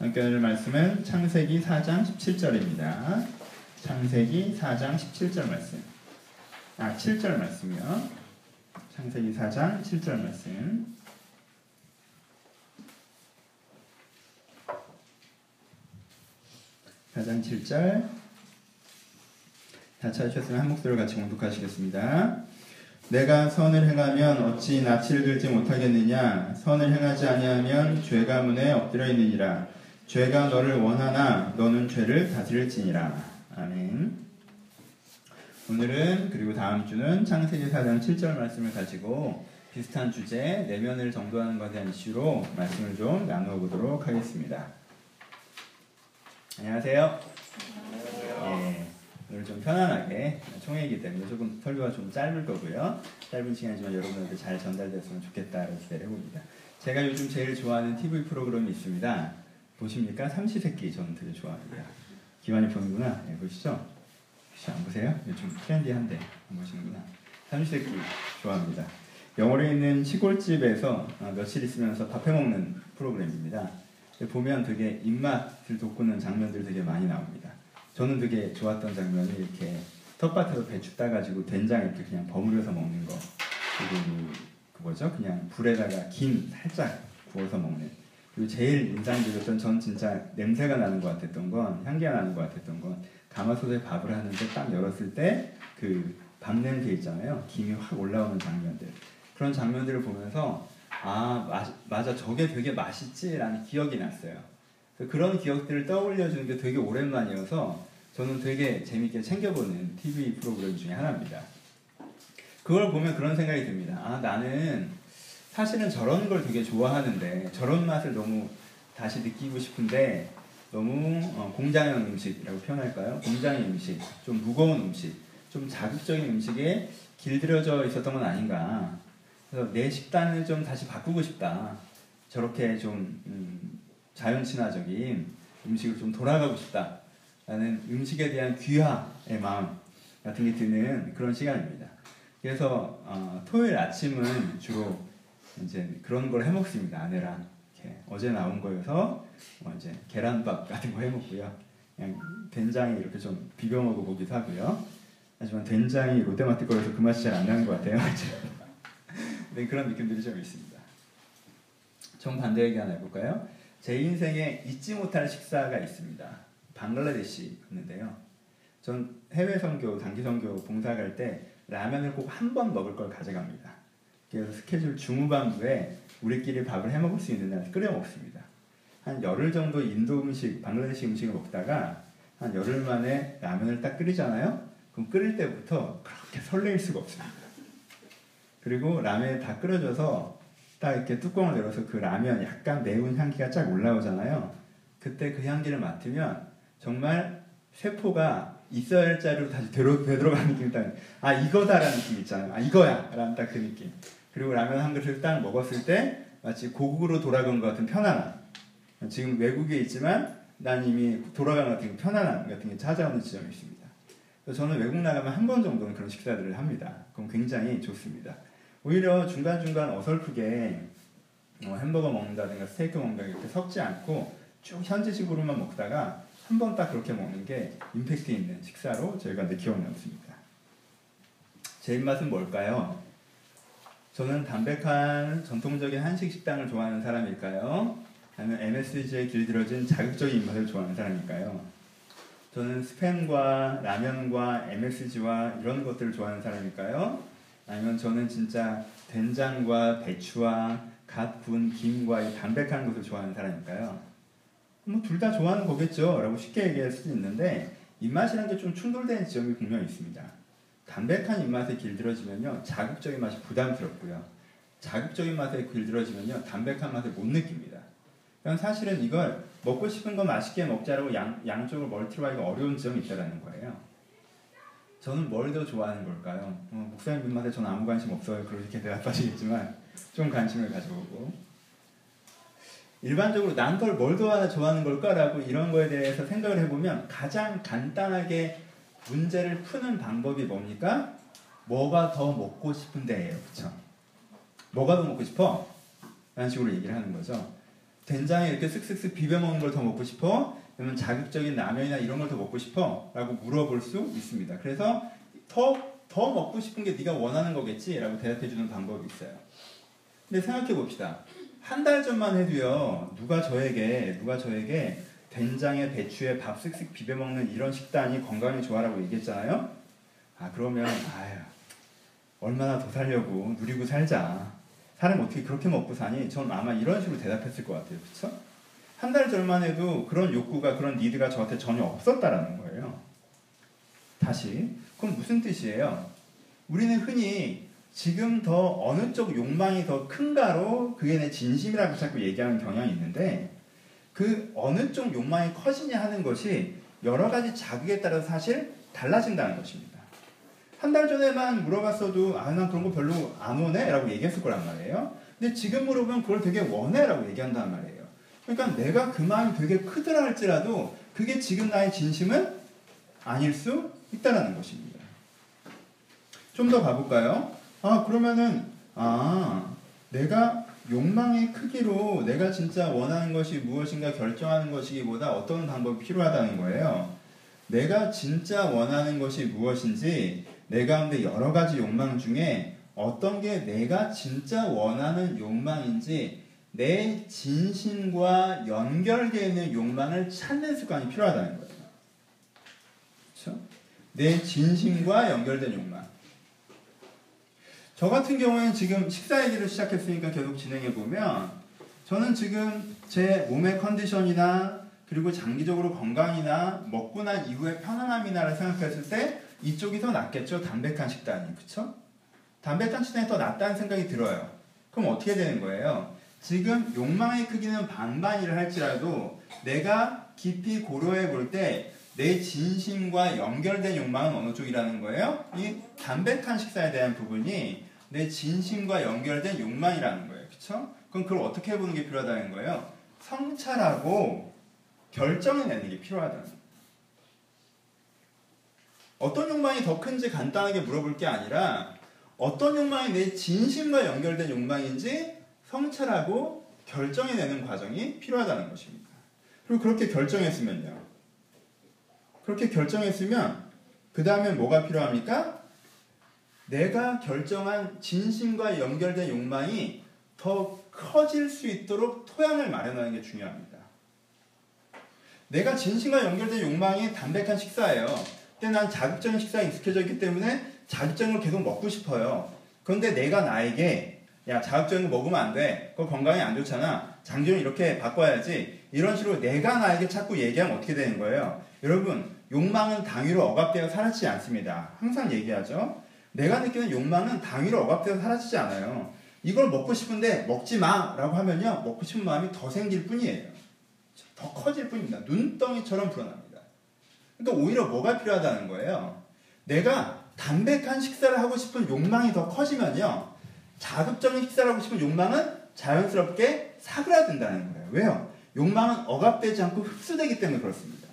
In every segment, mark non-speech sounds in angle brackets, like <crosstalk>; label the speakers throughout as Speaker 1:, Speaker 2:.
Speaker 1: 함께 할 말씀은 창세기 4장 17절입니다. 창세기 4장 17절 말씀. 아, 7절 말씀이요. 창세기 4장 7절 말씀. 4장 7절. 다 찾으셨으면 한 목소리로 같이 공독하시겠습니다. 내가 선을 행하면 어찌 낯을 들지 못하겠느냐? 선을 행하지 아니하면 죄가 문에 엎드려 있느니라. 죄가 너를 원하나 너는 죄를 다스릴지니라. 아멘. 오늘은 그리고 다음 주는 창세기 4장 7절 말씀을 가지고 비슷한 주제 내면을 정도하는 것에 대한 이슈로 말씀을 좀 나누어 보도록 하겠습니다. 안녕하세요. 예, 오늘 좀 편안하게 총회이기 때문에 조금 설교가 좀 짧을 거고요. 짧은 시간이지만 여러분한테 잘 전달됐으면 좋겠다라고 기대를 해봅니다. 제가 요즘 제일 좋아하는 TV 프로그램이 있습니다. 보십니까? 삼시세끼 저는 되게 좋아합니다. 기환이 보는구나. 네, 보시죠? 혹시 안 보세요? 요즘 트렌디한데 안 보시는구나. 삼시세끼 좋아합니다. 영월에 있는 시골집에서 어, 며칠 있으면서 밥 해 먹는 프로그램입니다. 보면 되게 입맛을 돋구는 장면들이 되게 많이 나옵니다. 저는 되게 좋았던 장면이 이렇게 텃밭에서 배추 따가지고 된장 이렇게 그냥 버무려서 먹는 거 그리고 그 뭐죠? 그냥 불에다가 김 살짝 구워서 먹는 제일 인상 깊었던 전 진짜 냄새가 나는 것 같았던 건 향기가 나는 것 같았던 건 가마솥에 밥을 하는데 딱 열었을 때 그 밥 냄새 있잖아요. 김이 확 올라오는 장면들 그런 장면들을 보면서 아 맞아 저게 되게 맛있지라는 기억이 났어요. 그런 기억들을 떠올려주는 게 되게 오랜만이어서 저는 되게 재밌게 챙겨보는 TV 프로그램 중에 하나입니다. 그걸 보면 그런 생각이 듭니다. 아 나는 사실은 저런 걸 되게 좋아하는데 저런 맛을 너무 다시 느끼고 싶은데 너무 어, 공장형 음식이라고 표현할까요? 공장의 음식, 좀 무거운 음식, 좀 자극적인 음식에 길들여져 있었던 건 아닌가. 그래서 내 식단을 좀 다시 바꾸고 싶다. 저렇게 좀 음, 자연 친화적인 음식을 좀 돌아가고 싶다. 라는 음식에 대한 귀화의 마음 같은 게 드는 그런 시간입니다. 그래서 어, 토요일 아침은 주로 이제 그런 걸 해먹습니다. 아내랑 어제 나온 거여서 뭐 이제 계란밥 같은 거 해먹고요. 그냥 된장에 이렇게 좀 비벼 먹어보기도 하고요. 하지만 된장이 롯데마트 거여서 그 맛이 잘 안 나는 것 같아요. <laughs> 네, 그런 느낌들이 좀 있습니다. 정반대 얘기 하나 해볼까요? 제 인생에 잊지 못할 식사가 있습니다. 방글라데시였는데요. 전 해외 선교, 단기 선교 봉사 갈 때 라면을 꼭 한 번 먹을 걸 가져갑니다. 그래서 스케줄 중후반부에 우리끼리 밥을 해 먹을 수 있는 날 끓여 먹습니다. 한 열흘 정도 인도 음식, 방글라데시 음식을 먹다가 한 열흘 만에 라면을 딱 끓이잖아요. 그럼 끓일 때부터 그렇게 설레일 수가 없습니다. 그리고 라면이 다 끓여져서 딱 이렇게 뚜껑을 열어서 그 라면 약간 매운 향기가 쫙 올라오잖아요. 그때 그 향기를 맡으면 정말 세포가 있어야 할 자리로 다시 되돌, 되돌아가는 느낌이 딱, 아, 이거다라는 느낌 있잖아요. 아, 이거야! 라는 딱 그 느낌. 그리고 라면 한 그릇을 딱 먹었을 때 마치 고국으로 돌아간 것 같은 편안함. 지금 외국에 있지만 난 이미 돌아간 것 같은 편안함 같은 게 찾아오는 지점이 있습니다. 저는 외국 나가면 한 번 정도는 그런 식사들을 합니다. 그럼 굉장히 좋습니다. 오히려 중간중간 어설프게 뭐 햄버거 먹는다든가 스테이크 먹는다 이렇게 섞지 않고 쭉 현지식으로만 먹다가 한 번 딱 그렇게 먹는 게 임팩트 있는 식사로 저희가 내 기억에 남습니다. 제 입맛은 뭘까요? 저는 담백한 전통적인 한식 식당을 좋아하는 사람일까요? 아니면 MSG에 길들여진 자극적인 입맛을 좋아하는 사람일까요? 저는 스팸과 라면과 MSG와 이런 것들을 좋아하는 사람일까요? 아니면 저는 진짜 된장과 배추와 갓 구운 김과 이 담백한 것을 좋아하는 사람일까요? 뭐 둘 다 좋아하는 거겠죠 라고 쉽게 얘기할 수도 있는데 입맛이라는 게좀 충돌되는 지점이 분명히 있습니다. 담백한 입맛에 길들여지면요 자극적인 맛이 부담스럽고요. 자극적인 맛에 길들여지면요 담백한 맛을 못 느낍니다. 그럼 사실은 이걸 먹고 싶은 거 맛있게 먹자라고 양, 양쪽을 멀티로 하기가 어려운 점이 있다는 거예요. 저는 뭘 더 좋아하는 걸까요? 어, 목사님 입맛에 저는 아무 관심 없어요. 그렇게 대답하시겠지만 좀 관심을 가져보고 일반적으로 난 걸 뭘 더 좋아하는 걸까라고 이런 거에 대해서 생각을 해보면 가장 간단하게 문제를 푸는 방법이 뭡니까? 뭐가 더 먹고 싶은데예요. 그쵸? 뭐가 더 먹고 싶어? 라는 식으로 얘기를 하는 거죠. 된장에 이렇게 쓱쓱쓱 비벼 먹는 걸 더 먹고 싶어? 아니면 자극적인 라면이나 이런 걸 더 먹고 싶어? 라고 물어볼 수 있습니다. 그래서 더, 더 먹고 싶은 게 네가 원하는 거겠지? 라고 대답해 주는 방법이 있어요. 근데 생각해 봅시다. 한 달 전만 해도요, 누가 저에게, 누가 저에게 된장에 배추에 밥 쓱쓱 비벼 먹는 이런 식단이 건강에 좋아라고 얘기했잖아요? 아, 그러면, 아유, 얼마나 더 살려고, 누리고 살자. 사람 어떻게 그렇게 먹고 사니? 전 아마 이런 식으로 대답했을 것 같아요. 그쵸? 한달 전만 해도 그런 욕구가, 그런 니드가 저한테 전혀 없었다라는 거예요. 다시. 그럼 무슨 뜻이에요? 우리는 흔히 지금 더 어느 쪽 욕망이 더 큰가로 그게 내 진심이라고 자꾸 얘기하는 경향이 있는데 그 어느 쪽 욕망이 커지냐 하는 것이 여러 가지 자극에 따라서 사실 달라진다는 것입니다. 한 달 전에만 물어봤어도 아, 난 그런 거 별로 안 원해? 라고 얘기했을 거란 말이에요. 근데 지금 물어보면 그걸 되게 원해? 라고 얘기한단 말이에요. 그러니까 내가 그 마음이 되게 크더라 할지라도 그게 지금 나의 진심은 아닐 수 있다는 것입니다. 좀더 가볼까요? 아, 그러면은, 아, 내가 욕망의 크기로 내가 진짜 원하는 것이 무엇인가 결정하는 것이기보다 어떤 방법이 필요하다는 거예요. 내가 진짜 원하는 것이 무엇인지 내 가운데 여러 가지 욕망 중에 어떤 게 내가 진짜 원하는 욕망인지 내 진심과 연결되어 있는 욕망을 찾는 습관이 필요하다는 거예요. 그렇죠? 내 진심과 연결된 욕망. 저 같은 경우에는 지금 식사 얘기를 시작했으니까 계속 진행해 보면 저는 지금 제 몸의 컨디션이나 그리고 장기적으로 건강이나 먹고 난 이후의 편안함이나를 생각했을 때 이쪽이 더 낫겠죠 담백한 식단이 그쵸? 담백한 식단이 더 낫다는 생각이 들어요 그럼 어떻게 되는 거예요? 지금 욕망의 크기는 반반이라 할지라도 내가 깊이 고려해 볼 때 내 진심과 연결된 욕망은 어느 쪽이라는 거예요? 이 담백한 식사에 대한 부분이 내 진심과 연결된 욕망이라는 거예요. 그쵸? 그럼 그걸 어떻게 해보는 게 필요하다는 거예요? 성찰하고 결정을 내는 게 필요하다는. 어떤 욕망이 더 큰지 간단하게 물어볼 게 아니라 어떤 욕망이 내 진심과 연결된 욕망인지 성찰하고 결정해내는 과정이 필요하다는 것입니다. 그리고 그렇게 결정했으면요. 그렇게 결정했으면 그 다음에 뭐가 필요합니까? 내가 결정한 진심과 연결된 욕망이 더 커질 수 있도록 토양을 마련하는 게 중요합니다. 내가 진심과 연결된 욕망이 담백한 식사예요. 근데 난 자극적인 식사에 익숙해져 있기 때문에 자극적인 걸 계속 먹고 싶어요. 그런데 내가 나에게 야 자극적인 거 먹으면 안 돼. 그거 건강에 안 좋잖아. 장기를 이렇게 바꿔야지. 이런 식으로 내가 나에게 자꾸 얘기하면 어떻게 되는 거예요? 여러분 욕망은 당위로 억압되어 사라지지 않습니다. 항상 얘기하죠. 내가 느끼는 욕망은 당위로 억압되어 사라지지 않아요. 이걸 먹고 싶은데 먹지 마! 라고 하면요. 먹고 싶은 마음이 더 생길 뿐이에요. 더 커질 뿐입니다. 눈덩이처럼 불어납니다. 그러니까 오히려 뭐가 필요하다는 거예요. 내가 담백한 식사를 하고 싶은 욕망이 더 커지면요. 자극적인 식사를 하고 싶은 욕망은 자연스럽게 사그라든다는 거예요. 왜요? 욕망은 억압되지 않고 흡수되기 때문에 그렇습니다.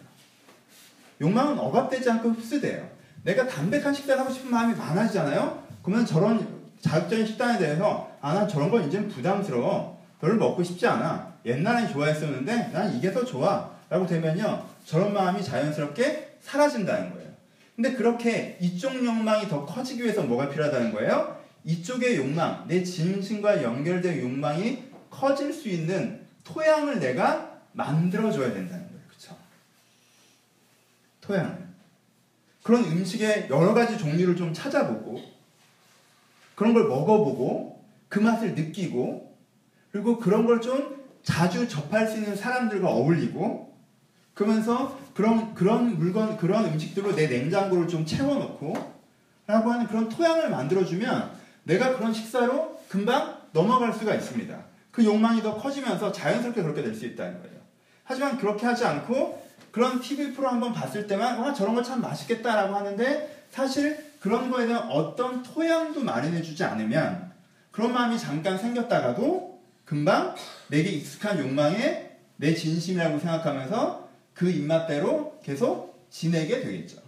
Speaker 1: 욕망은 억압되지 않고 흡수돼요. 내가 담백한 식사를 하고 싶은 마음이 많아지잖아요? 그러면 저런 자극적인 식단에 대해서 아, 난 저런 건 이제 부담스러워. 별로 먹고 싶지 않아. 옛날엔 좋아했었는데 난 이게 더 좋아. 라고 되면요. 저런 마음이 자연스럽게 사라진다는 거예요. 근데 그렇게 이쪽 욕망이 더 커지기 위해서 뭐가 필요하다는 거예요? 이쪽의 욕망, 내 진심과 연결된 욕망이 커질 수 있는 토양을 내가 만들어줘야 된다는 거예요. 그쵸? 토양을. 그런 음식의 여러 가지 종류를 좀 찾아보고, 그런 걸 먹어보고, 그 맛을 느끼고, 그리고 그런 걸 좀 자주 접할 수 있는 사람들과 어울리고, 그러면서 그런, 그런 물건, 그런 음식들로 내 냉장고를 좀 채워놓고, 라고 하는 그런 토양을 만들어주면 내가 그런 식사로 금방 넘어갈 수가 있습니다. 그 욕망이 더 커지면서 자연스럽게 그렇게 될 수 있다는 거예요. 하지만 그렇게 하지 않고 그런 TV 프로 한번 봤을 때만 와 저런 거 참 맛있겠다라고 하는데 사실 그런 거에 대한 어떤 토양도 마련해 주지 않으면 그런 마음이 잠깐 생겼다가도 금방 내게 익숙한 욕망에 내 진심이라고 생각하면서 그 입맛대로 계속 지내게 되겠죠.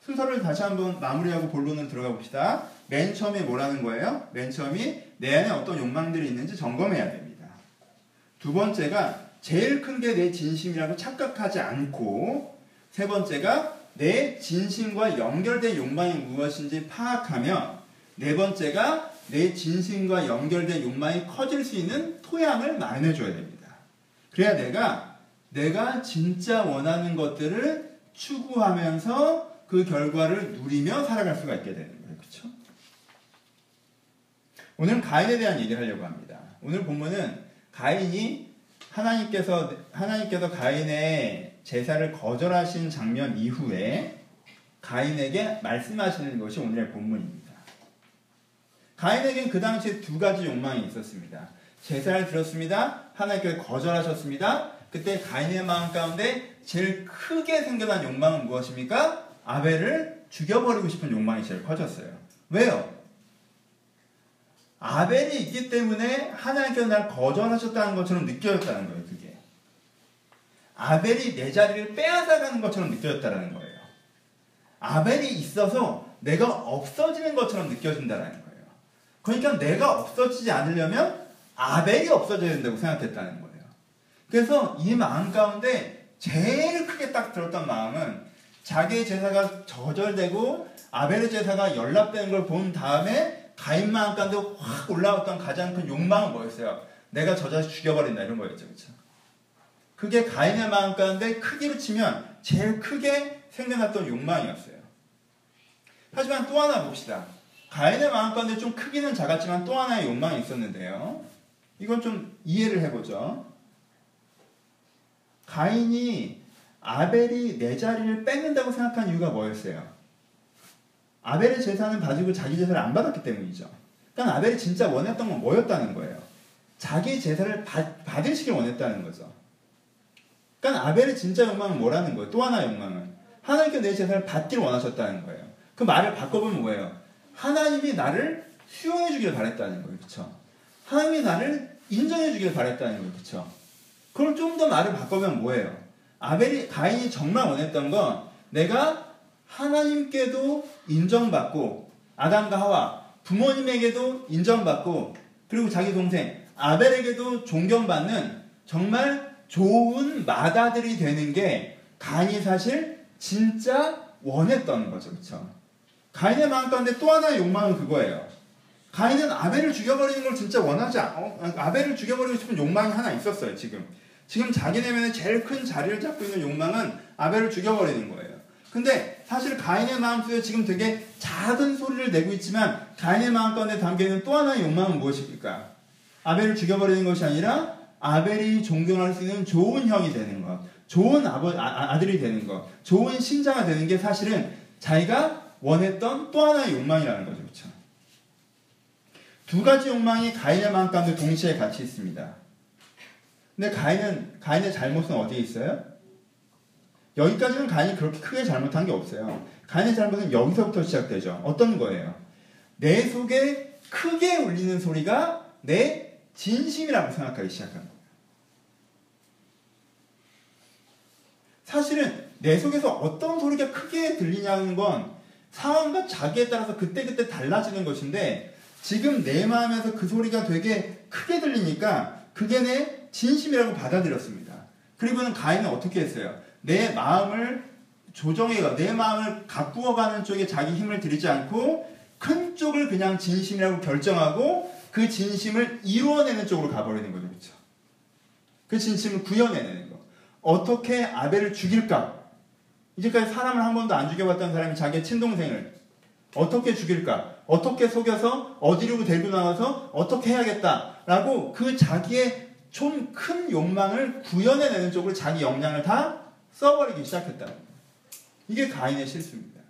Speaker 1: 순서를 다시 한번 마무리하고 본론으로 들어가 봅시다. 맨 처음에 뭐라는 거예요? 맨 처음이 내 안에 어떤 욕망들이 있는지 점검해야 됩니다. 두 번째가 제일 큰 게 내 진심이라고 착각하지 않고 세 번째가 내 진심과 연결된 욕망이 무엇인지 파악하며 네 번째가 내 진심과 연결된 욕망이 커질 수 있는 토양을 마련해 줘야 됩니다. 그래야 내가 내가 진짜 원하는 것들을 추구하면서 그 결과를 누리며 살아갈 수가 있게 되는 거예요. 그렇죠? 오늘은 가인에 대한 얘기를 하려고 합니다. 오늘 본문은 가인이 하나님께서 하나님께서 가인의 제사를 거절하신 장면 이후에 가인에게 말씀하시는 것이 오늘의 본문입니다. 가인에게는 그 당시에 두 가지 욕망이 있었습니다. 제사를 드렸습니다. 하나님께서 거절하셨습니다. 그때 가인의 마음 가운데 제일 크게 생겨난 욕망은 무엇입니까? 아벨을 죽여버리고 싶은 욕망이 제일 커졌어요. 왜요? 아벨이 있기 때문에 하나님께서 날 거절하셨다는 것처럼 느껴졌다는 거예요, 그게. 아벨이 내 자리를 빼앗아가는 것처럼 느껴졌다는 거예요. 아벨이 있어서 내가 없어지는 것처럼 느껴진다는 거예요. 그러니까 내가 없어지지 않으려면 아벨이 없어져야 된다고 생각했다는 거예요. 그래서 이 마음 가운데 제일 크게 딱 들었던 마음은 자기의 제사가 저절되고 아벨의 제사가 연락되는 걸본 다음에 가인 마음 가운데 확 올라왔던 가장 큰 욕망은 뭐였어요? 내가 저 자식 죽여버린다 이런 거였죠. 그렇죠? 그게 가인의 마음 가운데 크기로 치면 제일 크게 생겨났던 욕망이었어요. 하지만 또 하나 봅시다. 가인의 마음 가운데 좀 크기는 작았지만 또 하나의 욕망이 있었는데요. 이건 좀 이해를 해보죠. 가인이 아벨이 내 자리를 뺏는다고 생각한 이유가 뭐였어요? 아벨의 재산을 가지고 자기 재산을 안 받았기 때문이죠. 그러니까 아벨이 진짜 원했던 건 뭐였다는 거예요? 자기 재산을 받, 받으시길 원했다는 거죠. 그러니까 아벨의 진짜 욕망은 뭐라는 거예요? 또 하나의 욕망은 하나님께 내 재산을 받기를 원하셨다는 거예요. 그 말을 바꿔보면 뭐예요? 하나님이 나를 수용해 주길 바랬다는 거예요. 그렇죠? 하나님이 나를 인정해 주길 바랬다는 거예요. 그렇죠? 그럼 좀 더 말을 바꿔보면 뭐예요? 아벨이 가인이 정말 원했던 건 내가 하나님께도 인정받고 아담과 하와 부모님에게도 인정받고 그리고 자기 동생 아벨에게도 존경받는 정말 좋은 마다들이 되는 게 가인이 사실 진짜 원했던 거죠. 그렇죠? 가인의 마음 가운데 또 하나의 욕망은 그거예요. 가인은 아벨을 죽여버리는 걸 진짜 원하지 않, 어, 아벨을 죽여버리고 싶은 욕망이 하나 있었어요, 지금. 지금 자기 내면에 제일 큰 자리를 잡고 있는 욕망은 아벨을 죽여버리는 거예요. 근데 사실 가인의 마음 속에 지금 되게 작은 소리를 내고 있지만 가인의 마음 가운데 담겨있는 또 하나의 욕망은 무엇입니까? 아벨을 죽여버리는 것이 아니라 아벨이 존경할 수 있는 좋은 형이 되는 것, 좋은 아버, 아, 아들이 되는 것, 좋은 신자가 되는 게 사실은 자기가 원했던 또 하나의 욕망이라는 거죠. 그렇죠? 두 가지 욕망이 가인의 마음 가운데 동시에 같이 있습니다. 근데 가인은 가인의 잘못은 어디에 있어요? 여기까지는 가인이 그렇게 크게 잘못한 게 없어요. 가인의 잘못은 여기서부터 시작되죠. 어떤 거예요? 내 속에 크게 울리는 소리가 내 진심이라고 생각하기 시작한 거예요. 사실은 내 속에서 어떤 소리가 크게 들리냐는 건 상황과 자기에 따라서 그때그때 달라지는 것인데 지금 내 마음에서 그 소리가 되게 크게 들리니까 그게 내 진심이라고 받아들였습니다. 그리고는 가인은 어떻게 했어요? 내 마음을 조정해가 내 마음을 가꾸어가는 쪽에 자기 힘을 들이지 않고 큰 쪽을 그냥 진심이라고 결정하고 그 진심을 이루어내는 쪽으로 가버리는 거죠, 그렇죠? 그 진심을 구현해내는 거. 어떻게 아벨을 죽일까? 이제까지 사람을 한 번도 안 죽여봤던 사람이 자기의 친동생을 어떻게 죽일까? 어떻게 속여서 어디로 데리고 나와서 어떻게 해야겠다라고 그 자기의 좀 큰 욕망을 구현해내는 쪽으로 자기 역량을 다 써버리기 시작했다. 이게 가인의 실수입니다.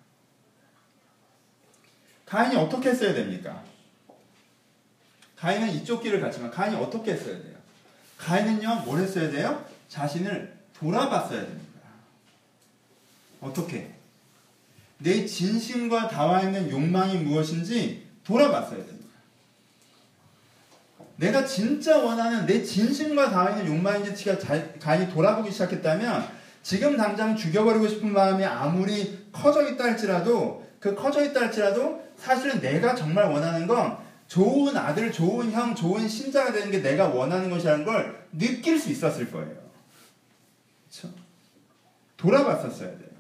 Speaker 1: 가인이 어떻게 했어야 됩니까? 가인은 이쪽 길을 갔지만 가인이 어떻게 했어야 돼요? 가인은요, 뭘 했어야 돼요? 자신을 돌아봤어야 됩니다. 어떻게? 내 진심과 닿아 있는 욕망이 무엇인지 돌아봤어야 됩니다. 내가 진짜 원하는 내 진심과 닿아 있는 욕망인지 가인이 돌아보기 시작했다면 지금 당장 죽여버리고 싶은 마음이 아무리 커져 있다 할지라도 그 커져 있다 할지라도 사실은 내가 정말 원하는 건 좋은 아들, 좋은 형, 좋은 신자가 되는 게 내가 원하는 것이라는 걸 느낄 수 있었을 거예요. 그렇죠? 돌아봤었어야 돼요.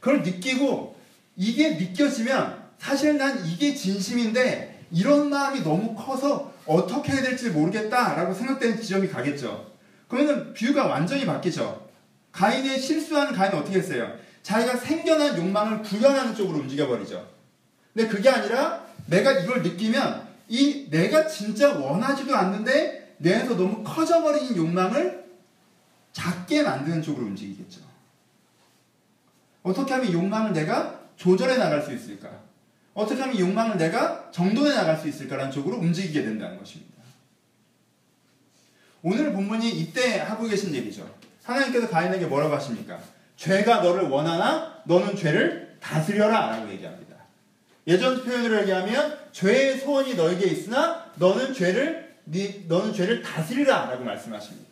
Speaker 1: 그걸 느끼고 이게 느껴지면 사실 난 이게 진심인데 이런 마음이 너무 커서 어떻게 해야 될지 모르겠다라고 생각되는 지점이 가겠죠. 그러면 뷰가 완전히 바뀌죠. 가인의 실수한 가인은 어떻게 했어요? 자기가 생겨난 욕망을 구현하는 쪽으로 움직여버리죠. 근데 그게 아니라 내가 이걸 느끼면 이 내가 진짜 원하지도 않는데 내 안에서 너무 커져버린 욕망을 작게 만드는 쪽으로 움직이겠죠. 어떻게 하면 욕망을 내가 조절해 나갈 수 있을까? 어떻게 하면 욕망을 내가 정돈해 나갈 수 있을까라는 쪽으로 움직이게 된다는 것입니다. 오늘 본문이 이때 하고 계신 얘기죠. 하나님께서 가인에게 뭐라고 하십니까? 죄가 너를 원하나 너는 죄를 다스려라 라고 얘기합니다. 예전 표현으로 얘기하면 죄의 소원이 너에게 있으나 너는 죄를 너는 죄를 다스리라 라고 말씀하십니다.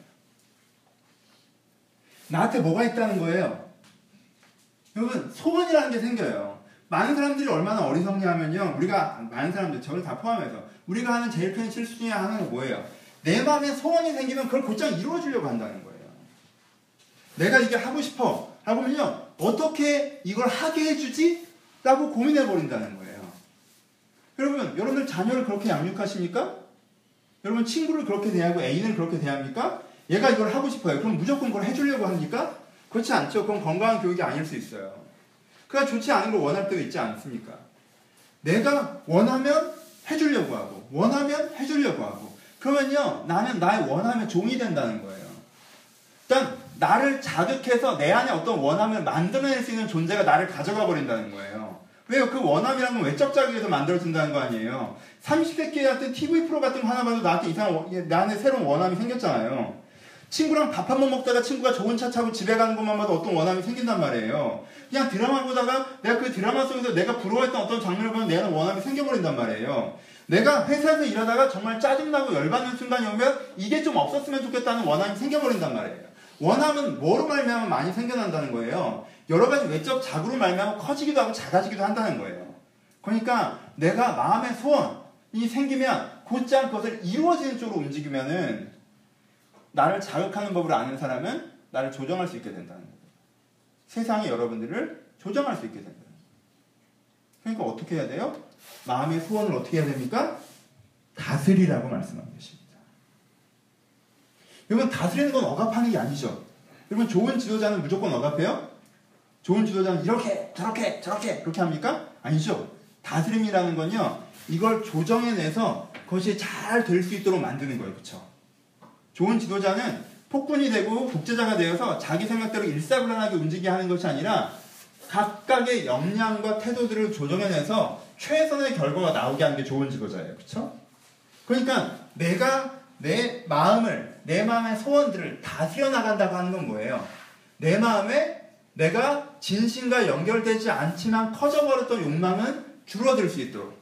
Speaker 1: 나한테 뭐가 있다는 거예요? 여러분 소원이라는 게 생겨요. 많은 사람들이 얼마나 어리석냐면요. 우리가 많은 사람들 저를 다 포함해서 우리가 하는 제일 큰 실수 중에 하나는 뭐예요? 내 마음에 소원이 생기면 그걸 곧장 이루어 주려고 한다는 거예요. 내가 이게 하고 싶어. 하고면요. 어떻게 이걸 하게 해주지? 라고 고민해 버린다는 거예요. 여러분, 여러분들 자녀를 그렇게 양육하십니까? 여러분 친구를 그렇게 대하고 애인을 그렇게 대합니까? 얘가 이걸 하고 싶어요. 그럼 무조건 그걸 해주려고 합니까? 그렇지 않죠. 그건 건강한 교육이 아닐 수 있어요. 그가 좋지 않은 걸 원할 때가 있지 않습니까? 내가 원하면 해주려고 하고, 원하면 해주려고 하고, 그러면요, 나는 나의 원함의 종이 된다는 거예요. 일단, 나를 자극해서 내 안에 어떤 원함을 만들어낼 수 있는 존재가 나를 가져가 버린다는 거예요. 왜요? 그 원함이라는 건 외적 자극에서 만들어진다는 거 아니에요. 30세끼 같은 TV 프로 같은 거 하나 봐도 나한테 이상한, 나 안에 새로운 원함이 생겼잖아요. 친구랑 밥 한 번 먹다가 친구가 좋은 차 타고 집에 가는 것만 봐도 어떤 원함이 생긴단 말이에요. 그냥 드라마 보다가 내가 그 드라마 속에서 내가 부러워했던 어떤 장면을 보면 내가 원함이 생겨버린단 말이에요. 내가 회사에서 일하다가 정말 짜증나고 열받는 순간이 오면 이게 좀 없었으면 좋겠다는 원함이 생겨버린단 말이에요. 원함은 뭐로 말미암아 많이 생겨난다는 거예요. 여러 가지 외적 자구로 말미암아 커지기도 하고 작아지기도 한다는 거예요. 그러니까 내가 마음의 소원이 생기면 곧장 그것을 이루어지는 쪽으로 움직이면은 나를 자극하는 법을 아는 사람은 나를 조정할 수 있게 된다는 거예요. 세상이 여러분들을 조정할 수 있게 된다. 그러니까 어떻게 해야 돼요? 마음의 소원을 어떻게 해야 됩니까? 다스리라고 말씀하고 계십니다. 여러분 다스리는 건 억압하는 게 아니죠. 여러분 좋은 지도자는 무조건 억압해요? 좋은 지도자는 이렇게 저렇게 저렇게 그렇게 합니까? 아니죠. 다스림이라는 건요. 이걸 조정해내서 그것이 잘 될 수 있도록 만드는 거예요. 그렇죠? 좋은 지도자는 폭군이 되고 독재자가 되어서 자기 생각대로 일사불란하게 움직이게 하는 것이 아니라 각각의 역량과 태도들을 조정해내서 최선의 결과가 나오게 하는 게 좋은 지도자예요. 그렇죠? 그러니까 내가 내 마음을 내 마음의 소원들을 다스려 나간다고 하는 건 뭐예요? 내 마음에 내가 진심과 연결되지 않지만 커져버렸던 욕망은 줄어들 수 있도록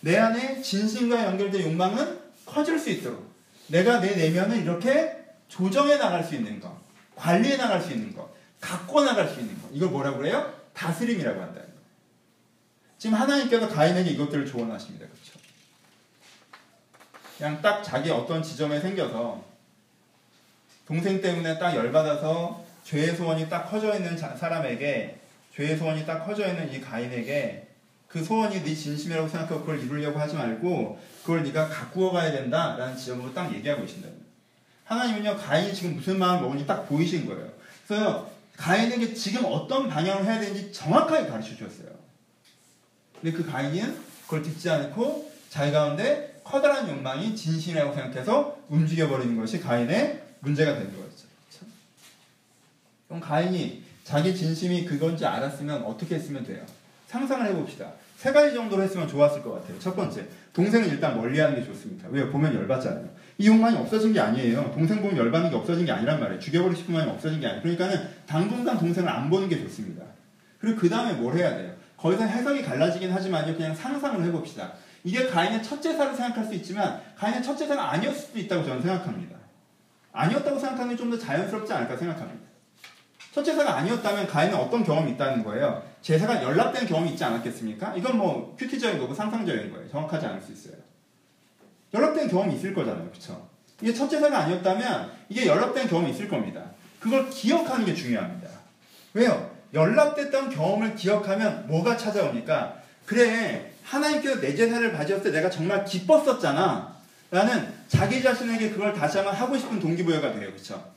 Speaker 1: 내 안에 진심과 연결된 욕망은 커질 수 있도록 내가 내 내면을 이렇게 조정해 나갈 수 있는 것, 관리해 나갈 수 있는 것, 갖고 나갈 수 있는 것. 이걸 뭐라고 그래요? 다스림이라고 한다는 거. 지금 하나님께서 가인에게 이것들을 조언하십니다. 그렇죠? 그냥 딱 자기 어떤 지점에 생겨서 동생 때문에 딱 열받아서 죄의 소원이 딱 커져 있는 사람에게 죄의 소원이 딱 커져 있는 이 가인에게 그 소원이 네 진심이라고 생각하고 그걸 이루려고 하지 말고 그걸 네가 가꾸어 가야 된다라는 지점으로 딱 얘기하고 계신다. 하나님은요 가인이 지금 무슨 마음을 먹은지 딱 보이신 거예요. 그래서 가인에게 지금 어떤 방향을 해야 되는지 정확하게 가르쳐 주셨어요. 근데 그 가인은 그걸 듣지 않고 자기 가운데 커다란 욕망이 진심이라고 생각해서 움직여버리는 것이 가인의 문제가 된 거였죠. 그럼 가인이 자기 진심이 그건지 알았으면 어떻게 했으면 돼요? 상상을 해봅시다. 세 가지 정도로 했으면 좋았을 것 같아요. 첫 번째, 동생을 일단 멀리하는 게 좋습니다. 왜요? 보면 열받잖아요. 이 욕망이 없어진 게 아니에요. 동생 보면 열받는 게 없어진 게 아니란 말이에요. 죽여버리고 싶은 마음이 없어진 게 아니에요. 그러니까는 당분간 동생을 안 보는 게 좋습니다. 그리고 그 다음에 뭘 해야 돼요? 거기서 해석이 갈라지긴 하지만요. 그냥 상상을 해봅시다. 이게 가인의 첫 제사를 생각할 수 있지만 가인의 첫 제사가 아니었을 수도 있다고 저는 생각합니다. 아니었다고 생각하는 게 좀 더 자연스럽지 않을까 생각합니다. 첫 제사가 아니었다면 가인은 어떤 경험이 있다는 거예요? 제사가 연락된 경험이 있지 않았겠습니까? 이건 뭐 큐티적인 거고 상상적인 거예요. 정확하지 않을 수 있어요. 연락된 경험이 있을 거잖아요. 그쵸? 이게 첫 제사가 아니었다면 이게 연락된 경험이 있을 겁니다. 그걸 기억하는 게 중요합니다. 왜요? 연락됐던 경험을 기억하면 뭐가 찾아옵니까? 그래, 하나님께서 내 제사를 가졌을 때 내가 정말 기뻤었잖아. 라는 자기 자신에게 그걸 다시 한번 하고 싶은 동기부여가 돼요. 그쵸?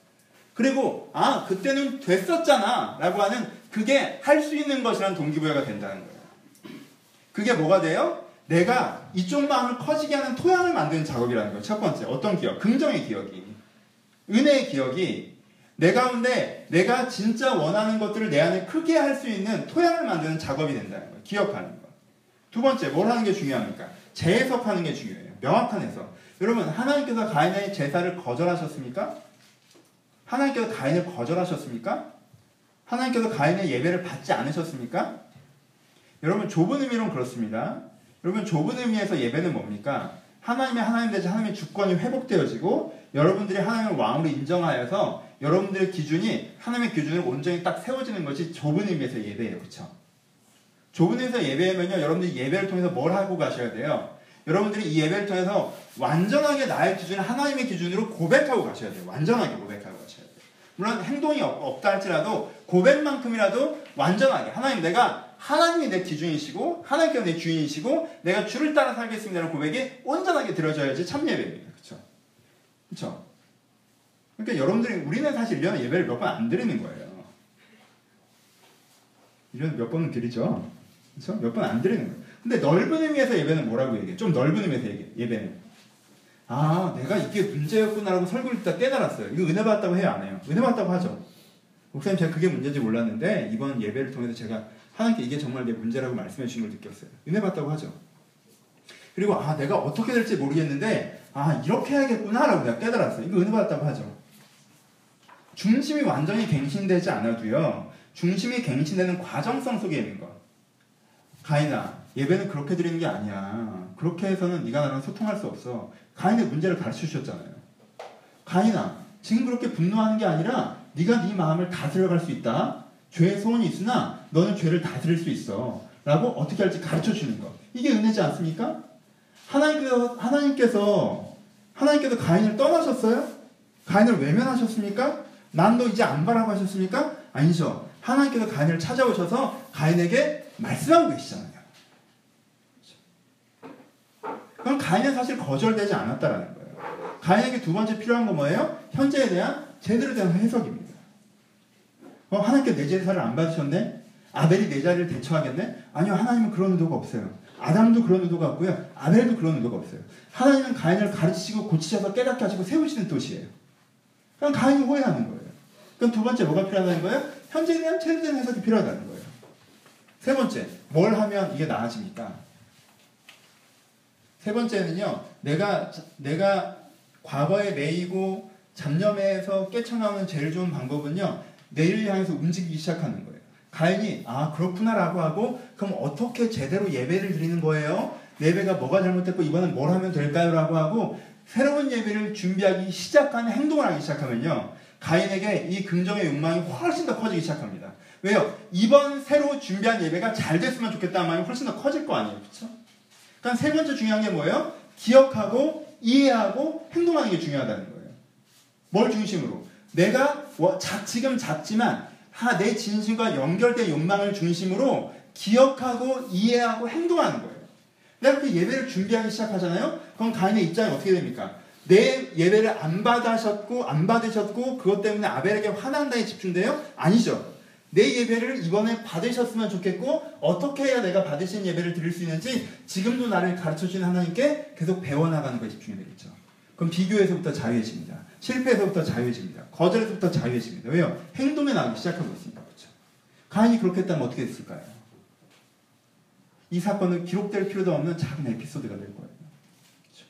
Speaker 1: 그리고, 아, 그때는 됐었잖아. 라고 하는 그게 할 수 있는 것이라는 동기부여가 된다는 거예요. 그게 뭐가 돼요? 내가 이쪽 마음을 커지게 하는 토양을 만드는 작업이라는 거예요. 첫 번째. 어떤 기억? 긍정의 기억이. 은혜의 기억이 내 가운데 내가 진짜 원하는 것들을 내 안에 크게 할 수 있는 토양을 만드는 작업이 된다는 거예요. 기억하는 거. 두 번째, 뭘 하는 게 중요합니까? 재해석하는 게 중요해요. 명확한 해석. 여러분, 하나님께서 가인의 제사를 거절하셨습니까? 하나님께서 가인을 거절하셨습니까? 하나님께서 가인의 예배를 받지 않으셨습니까? 여러분, 좁은 의미로는 그렇습니다. 여러분, 좁은 의미에서 예배는 뭡니까? 하나님의 하나님 되지 하나님의 주권이 회복되어지고 여러분들이 하나님을 왕으로 인정하여서 여러분들의 기준이 하나님의 기준을 온전히 딱 세워지는 것이 좁은 의미에서 예배예요. 그렇죠? 좁은 의미에서 예배하면요. 여러분들이 예배를 통해서 뭘 하고 가셔야 돼요? 여러분들이 이 예배를 통해서 완전하게 나의 기준을 하나님의 기준으로 고백하고 가셔야 돼요. 완전하게 고백하고 가셔야 돼요. 물론 행동이 없, 다 할지라도 고백만큼이라도 완전하게 하나님 내가 하나님이 내 기준이시고 하나님께서 내 주인이시고 내가 주를 따라 살겠습니다라는 고백이 온전하게 들어져야지 참 예배입니다. 그렇죠? 그렇죠? 그러니까 여러분들이 우리는 사실 1년에 예배를 몇 번 안 드리는 거예요. 1년에 몇 번은 드리죠. 그렇죠? 몇 번 안 드리는 거예요. 근데 넓은 의미에서 예배는 뭐라고 얘기해? 좀 넓은 의미에서 얘기해. 예배는. 아, 내가 이게 문제였구나라고 설교를 듣다 깨달았어요. 이거 은혜 받았다고 해요, 안 해요? 은혜 받았다고 하죠. 목사님, 제가 그게 문제인지 몰랐는데, 이번 예배를 통해서 제가 하나님께 이게 정말 내 문제라고 말씀해 주신 걸 느꼈어요. 은혜 받다고 하죠. 그리고 아 내가 어떻게 될지 모르겠는데 아 이렇게 해야겠구나라고 내가 깨달았어요. 이거 은혜 받았다고 하죠. 중심이 완전히 갱신되지 않아도요. 중심이 갱신되는 과정성 속에 있는 것. 가인아 예배는 그렇게 드리는 게 아니야. 그렇게 해서는 네가 나랑 소통할 수 없어. 가인의 문제를 가르쳐 주셨잖아요. 가인아 지금 그렇게 분노하는 게 아니라 네가 네 마음을 다스려갈 수 있다. 죄의 소원이 있으나 너는 죄를 다스릴 수 있어. 라고 어떻게 할지 가르쳐 주는 것. 이게 은혜지 않습니까? 하나님께서, 하나님께서, 하나님께서 가인을 떠나셨어요? 가인을 외면하셨습니까? 난 너 이제 안 바라고 하셨습니까? 아니죠. 하나님께서 가인을 찾아오셔서 가인에게 말씀하고 계시잖아요. 그럼 가인은 사실 거절되지 않았다라는 거예요. 가인에게 두 번째 필요한 건 뭐예요? 현재에 대한 제대로 된 해석입니다. 어, 하나님께 내 제사를 안 받으셨네? 아벨이 내 자리를 대처하겠네? 아니요, 하나님은 그런 의도가 없어요. 아담도 그런 의도가 없고요. 아벨도 그런 의도가 없어요. 하나님은 가인을 가르치시고 고치셔서 깨닫게 하시고 세우시는 뜻이에요. 그럼 가인이 오해하는 거예요. 그럼 두 번째 뭐가 필요하다는 거예요? 현재에 대한 최대한 해석이 필요하다는 거예요. 세 번째, 뭘 하면 이게 나아집니까? 세 번째는요, 내가, 내가 과거에 매이고 잡념에서 깨쳐나오는 제일 좋은 방법은요, 내일 향해서 움직이기 시작하는 거예요. 가인이 아 그렇구나라고 하고 그럼 어떻게 제대로 예배를 드리는 거예요? 예배가 뭐가 잘못됐고 이번엔 뭘 하면 될까요?라고 하고 새로운 예배를 준비하기 시작하는 행동을 하기 시작하면요. 가인에게 이 긍정의 욕망이 훨씬 더 커지기 시작합니다. 왜요? 이번 새로 준비한 예배가 잘 됐으면 좋겠다는 마음이 훨씬 더 커질 거 아니에요. 그렇죠? 그러니까 세 번째 중요한 게 뭐예요? 기억하고 이해하고 행동하는 게 중요하다는 거예요. 뭘 중심으로? 내가 지금 작지만 내 진심과 연결된 욕망을 중심으로 기억하고 이해하고 행동하는 거예요. 내가 그렇게 예배를 준비하기 시작하잖아요. 그럼 가인의 입장이 어떻게 됩니까? 내 예배를 안 받으셨고 안 받으셨고 그것 때문에 아벨에게 화난 다에 집중돼요? 아니죠. 내 예배를 이번에 받으셨으면 좋겠고 어떻게 해야 내가 받으신 예배를 드릴 수 있는지 지금도 나를 가르쳐 주신 하나님께 계속 배워나가는 것에 집중이 되겠죠. 그럼 비교에서부터 자유해집니다. 실패에서부터 자유해집니다. 거절에서부터 자유해집니다. 왜요? 행동에 나오기 시작하고 있습니다. 그렇죠? 가인이 그렇게 했다면 어떻게 됐을까요? 이 사건은 기록될 필요도 없는 작은 에피소드가 될 거예요. 그렇죠?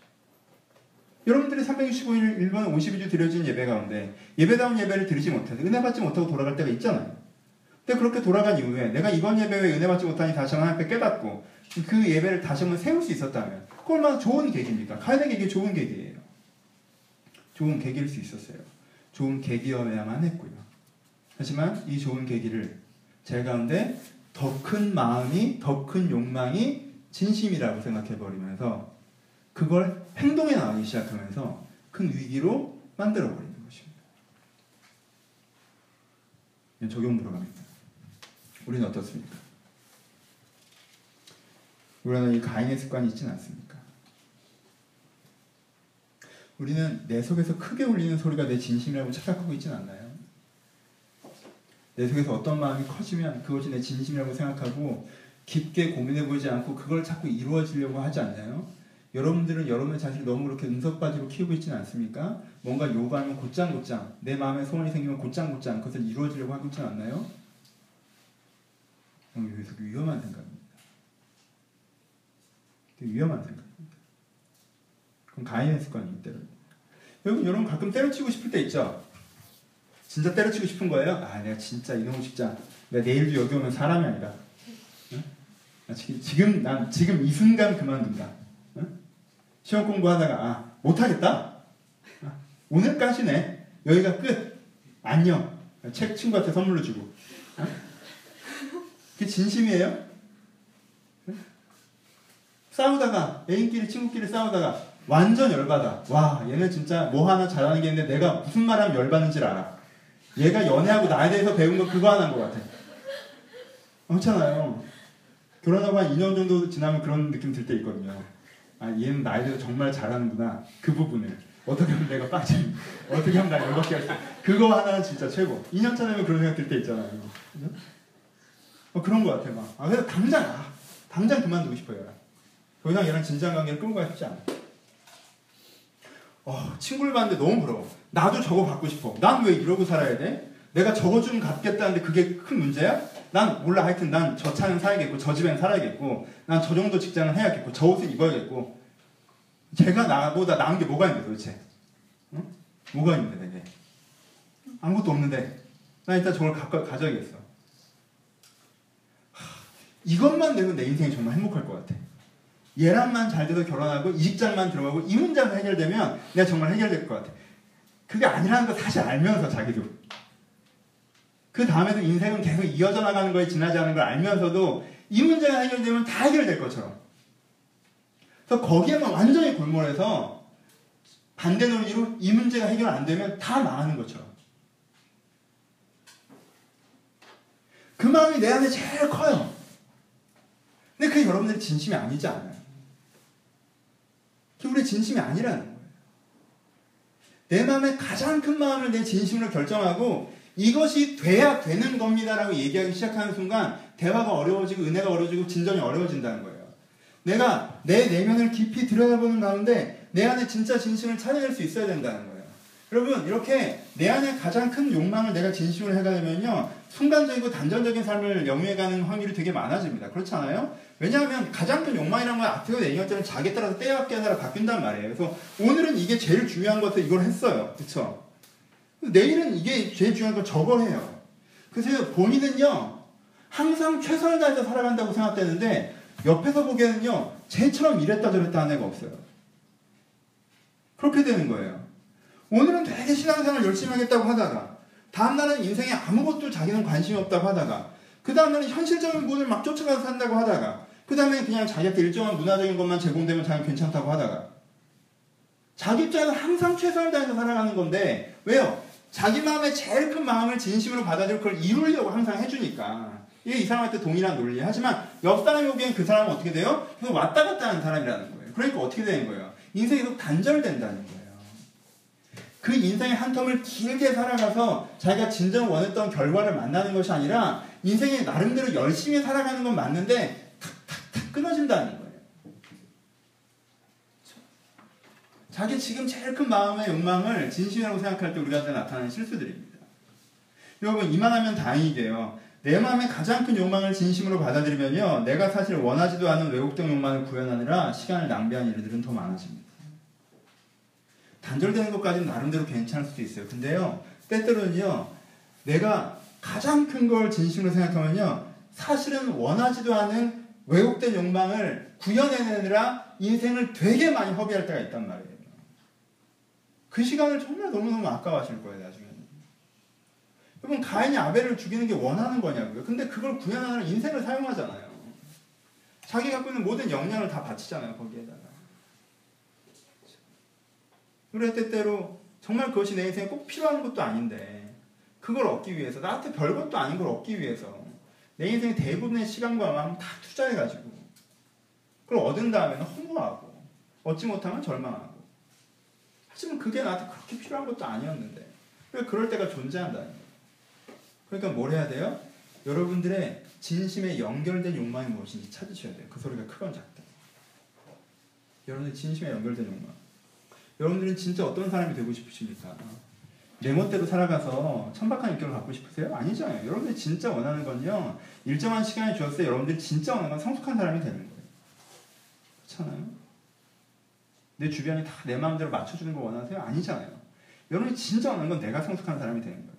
Speaker 1: 여러분들이 365일 1번 52주 드려진 예배 가운데 예배다운 예배를 드리지 못해서 은혜 받지 못하고 돌아갈 때가 있잖아요. 근데 그렇게 돌아간 이후에 내가 이번 예배에 은혜 받지 못하니 다시 한번 하나님 깨닫고 그 예배를 다시 한번 세울 수 있었다면 그 얼마나 좋은 계기입니까? 가인에게 이게 좋은 계기예요. 좋은 계기일 수 있었어요. 좋은 계기여야만 했고요. 하지만 이 좋은 계기를 제 가운데 더 큰 마음이, 더 큰 욕망이 진심이라고 생각해 버리면서 그걸 행동에 나가기 시작하면서 큰 위기로 만들어 버리는 것입니다. 적용 들어갑니다. 우리는 어떻습니까? 우리는 이 가인의 습관이 있지는 않습니까? 우리는 내 속에서 크게 울리는 소리가 내 진심이라고 착각하고 있지는 않나요? 내 속에서 어떤 마음이 커지면 그것이 내 진심이라고 생각하고 깊게 고민해 보지 않고 그걸 자꾸 이루어지려고 하지 않나요? 여러분들은 여러분의 자신을 너무 그렇게 은석바지로 키우고 있지는 않습니까? 뭔가 요구하면 곧장곧장 내 마음에 소원이 생기면 곧장곧장 그것을 이루어지려고 하고 있지는 않나요? 여기서 위험한 생각입니다. 위험한 생각입니다. 그럼 가인의 습관이기 때문에. 여러분, 여러분 가끔 때려치고 싶을 때 있죠? 진짜 때려치고 싶은 거예요? 아, 내가 진짜 이놈의 직장. 내가 내일도 여기 오면 사람이 아니다. 응? 아, 지금, 난 지금 이 순간 그만둔다. 응? 시험 공부하다가, 아, 못하겠다? 아, 오늘까지네. 여기가 끝. 안녕. 책 친구한테 선물로 주고. 응? 그게 진심이에요? 싸우다가 애인끼리 친구끼리 싸우다가 완전 열받아. 와 얘네 진짜 뭐 하나 잘하는 게 있는데 내가 무슨 말하면 열받는지 알아. 얘가 연애하고 나에 대해서 배운 거 그거 하나인 것 같아. 그렇잖아요. 결혼하고 한 2년 정도 지나면 그런 느낌 들 때 있거든요. 아 얘는 나에 대해서 정말 잘하는구나. 그 부분을. 어떻게 하면 내가 빠지 어떻게 하면 나 열받게 할수 그거 하나는 진짜 최고. 2년 차 되면 그런 생각 들 때 있잖아요. 그죠? 어, 그런 것 같아, 막. 아, 그래서 당장, 아, 당장 그만두고 싶어요. 더 이상 얘랑 진지한 관계를 끌고 가고 싶지 않아. 어, 친구를 봤는데 너무 부러워. 나도 저거 갖고 싶어. 난 왜 이러고 살아야 돼? 내가 저거 좀 갖겠다는데 그게 큰 문제야? 난 몰라. 하여튼 난 저 차는 사야겠고, 저 집엔 살아야겠고, 난 저 정도 직장을 해야겠고, 저 옷을 입어야겠고. 제가 나보다 나은 게 뭐가 있는데 도대체? 응? 뭐가 있는데 내게? 아무것도 없는데. 나 일단 저걸 갖고 가져야겠어. 이것만 되면 내 인생이 정말 행복할 것 같아. 얘랑만 잘 돼서 결혼하고 이 직장만 들어가고 이 문제만 해결되면 내가 정말 해결될 것 같아. 그게 아니라는 거 사실 알면서 자기도. 그 다음에도 인생은 계속 이어져 나가는 거에 지나지 않은 걸 알면서도 이 문제가 해결되면 다 해결될 것처럼. 그래서 거기에만 완전히 골몰해서 반대 논리로 이 문제가 해결 안 되면 다 망하는 것처럼. 그 마음이 내 안에 제일 커요. 근데 그게 여러분들의 진심이 아니지 않아요. 그게 우리의 진심이 아니라는 거예요. 내 마음의 가장 큰 마음을 내 진심으로 결정하고 이것이 돼야 되는 겁니다라고 얘기하기 시작하는 순간 대화가 어려워지고 은혜가 어려워지고 진정이 어려워진다는 거예요. 내가 내 내면을 깊이 들여다보는 가운데 내 안에 진짜 진심을 찾아낼 수 있어야 된다는 거예요. 여러분 이렇게 내 안에 가장 큰 욕망을 내가 진심으로 해가려면요 순간적이고 단전적인 삶을 영위해가는 확률이 되게 많아집니다. 그렇지 않아요? 왜냐하면 가장 큰 욕망이라는 건 앞에서 얘기했지만 자기에 따라서 때와 깨달아 바뀐단 말이에요. 그래서 오늘은 이게 제일 중요한 것을 이걸 했어요. 그렇죠? 내일은 이게 제일 중요한 걸 저걸 해요. 그래서 본인은요 항상 최선을 다해서 살아간다고 생각되는데 옆에서 보기에는요 쟤처럼 이랬다 저랬다 하는 애가 없어요. 그렇게 되는 거예요. 오늘은 되게 신앙생활 열심히 하겠다고 하다가 다음날은 인생에 아무것도 자기는 관심이 없다고 하다가 그 다음날은 현실적인 부분을 막 쫓아가서 산다고 하다가 그 다음에 그냥 자기한테 일정한 문화적인 것만 제공되면 자기 괜찮다고 하다가 자기 입장에서 항상 최선을 다해서 살아가는 건데 왜요? 자기 마음의 제일 큰 마음을 진심으로 받아들이고 그걸 이루려고 항상 해주니까 이게 이 사람한테 동일한 논리 하지만 옆 사람이 보기엔 그 사람은 어떻게 돼요? 계속 왔다 갔다 하는 사람이라는 거예요 그러니까 어떻게 되는 거예요? 인생이 계속 단절된다는 거예요 그 인생의 한 텀을 길게 살아가서 자기가 진정 원했던 결과를 만나는 것이 아니라 인생에 나름대로 열심히 살아가는 건 맞는데 탁탁탁 끊어진다는 거예요. 자기 지금 제일 큰 마음의 욕망을 진심이라고 생각할 때 우리가 나타나는 실수들입니다. 여러분 이만하면 다행이게요. 내 마음의 가장 큰 욕망을 진심으로 받아들이면요. 내가 사실 원하지도 않은 왜곡된 욕망을 구현하느라 시간을 낭비하는 일들은 더 많아집니다. 단절되는 것까지는 나름대로 괜찮을 수도 있어요. 근데요, 때때로는요, 내가 가장 큰 걸 진심으로 생각하면요, 사실은 원하지도 않은 왜곡된 욕망을 구현해내느라 인생을 되게 많이 허비할 때가 있단 말이에요. 그 시간을 정말 너무너무 아까워하실 거예요, 나중에는. 그러면 가인이 아벨을 죽이는 게 원하는 거냐고요. 근데 그걸 구현하는 인생을 사용하잖아요. 자기 갖고 있는 모든 역량을 다 바치잖아요, 거기에다가. 그래 때때로 정말 그것이 내 인생에 꼭 필요한 것도 아닌데 그걸 얻기 위해서 나한테 별것도 아닌 걸 얻기 위해서 내 인생의 대부분의 시간과 마음 다 투자해가지고 그걸 얻은 다음에는 허무하고 얻지 못하면 절망하고 하지만 그게 나한테 그렇게 필요한 것도 아니었는데 왜 그럴 때가 존재한다는 거예요. 그러니까 뭘 해야 돼요? 여러분들의 진심에 연결된 욕망이 무엇인지 찾으셔야 돼요. 그 소리가 크건 작든. 여러분의 진심에 연결된 욕망. 여러분들은 진짜 어떤 사람이 되고 싶으십니까? 내 멋대로 살아가서 천박한 인격을 갖고 싶으세요? 아니잖아요. 여러분들이 진짜 원하는 건요. 일정한 시간이 주었을 때 여러분들이 진짜 원하는 건 성숙한 사람이 되는 거예요. 그렇잖아요? 내 주변이 다 내 마음대로 맞춰주는 거 원하세요? 아니잖아요. 여러분이 진짜 원하는 건 내가 성숙한 사람이 되는 거예요.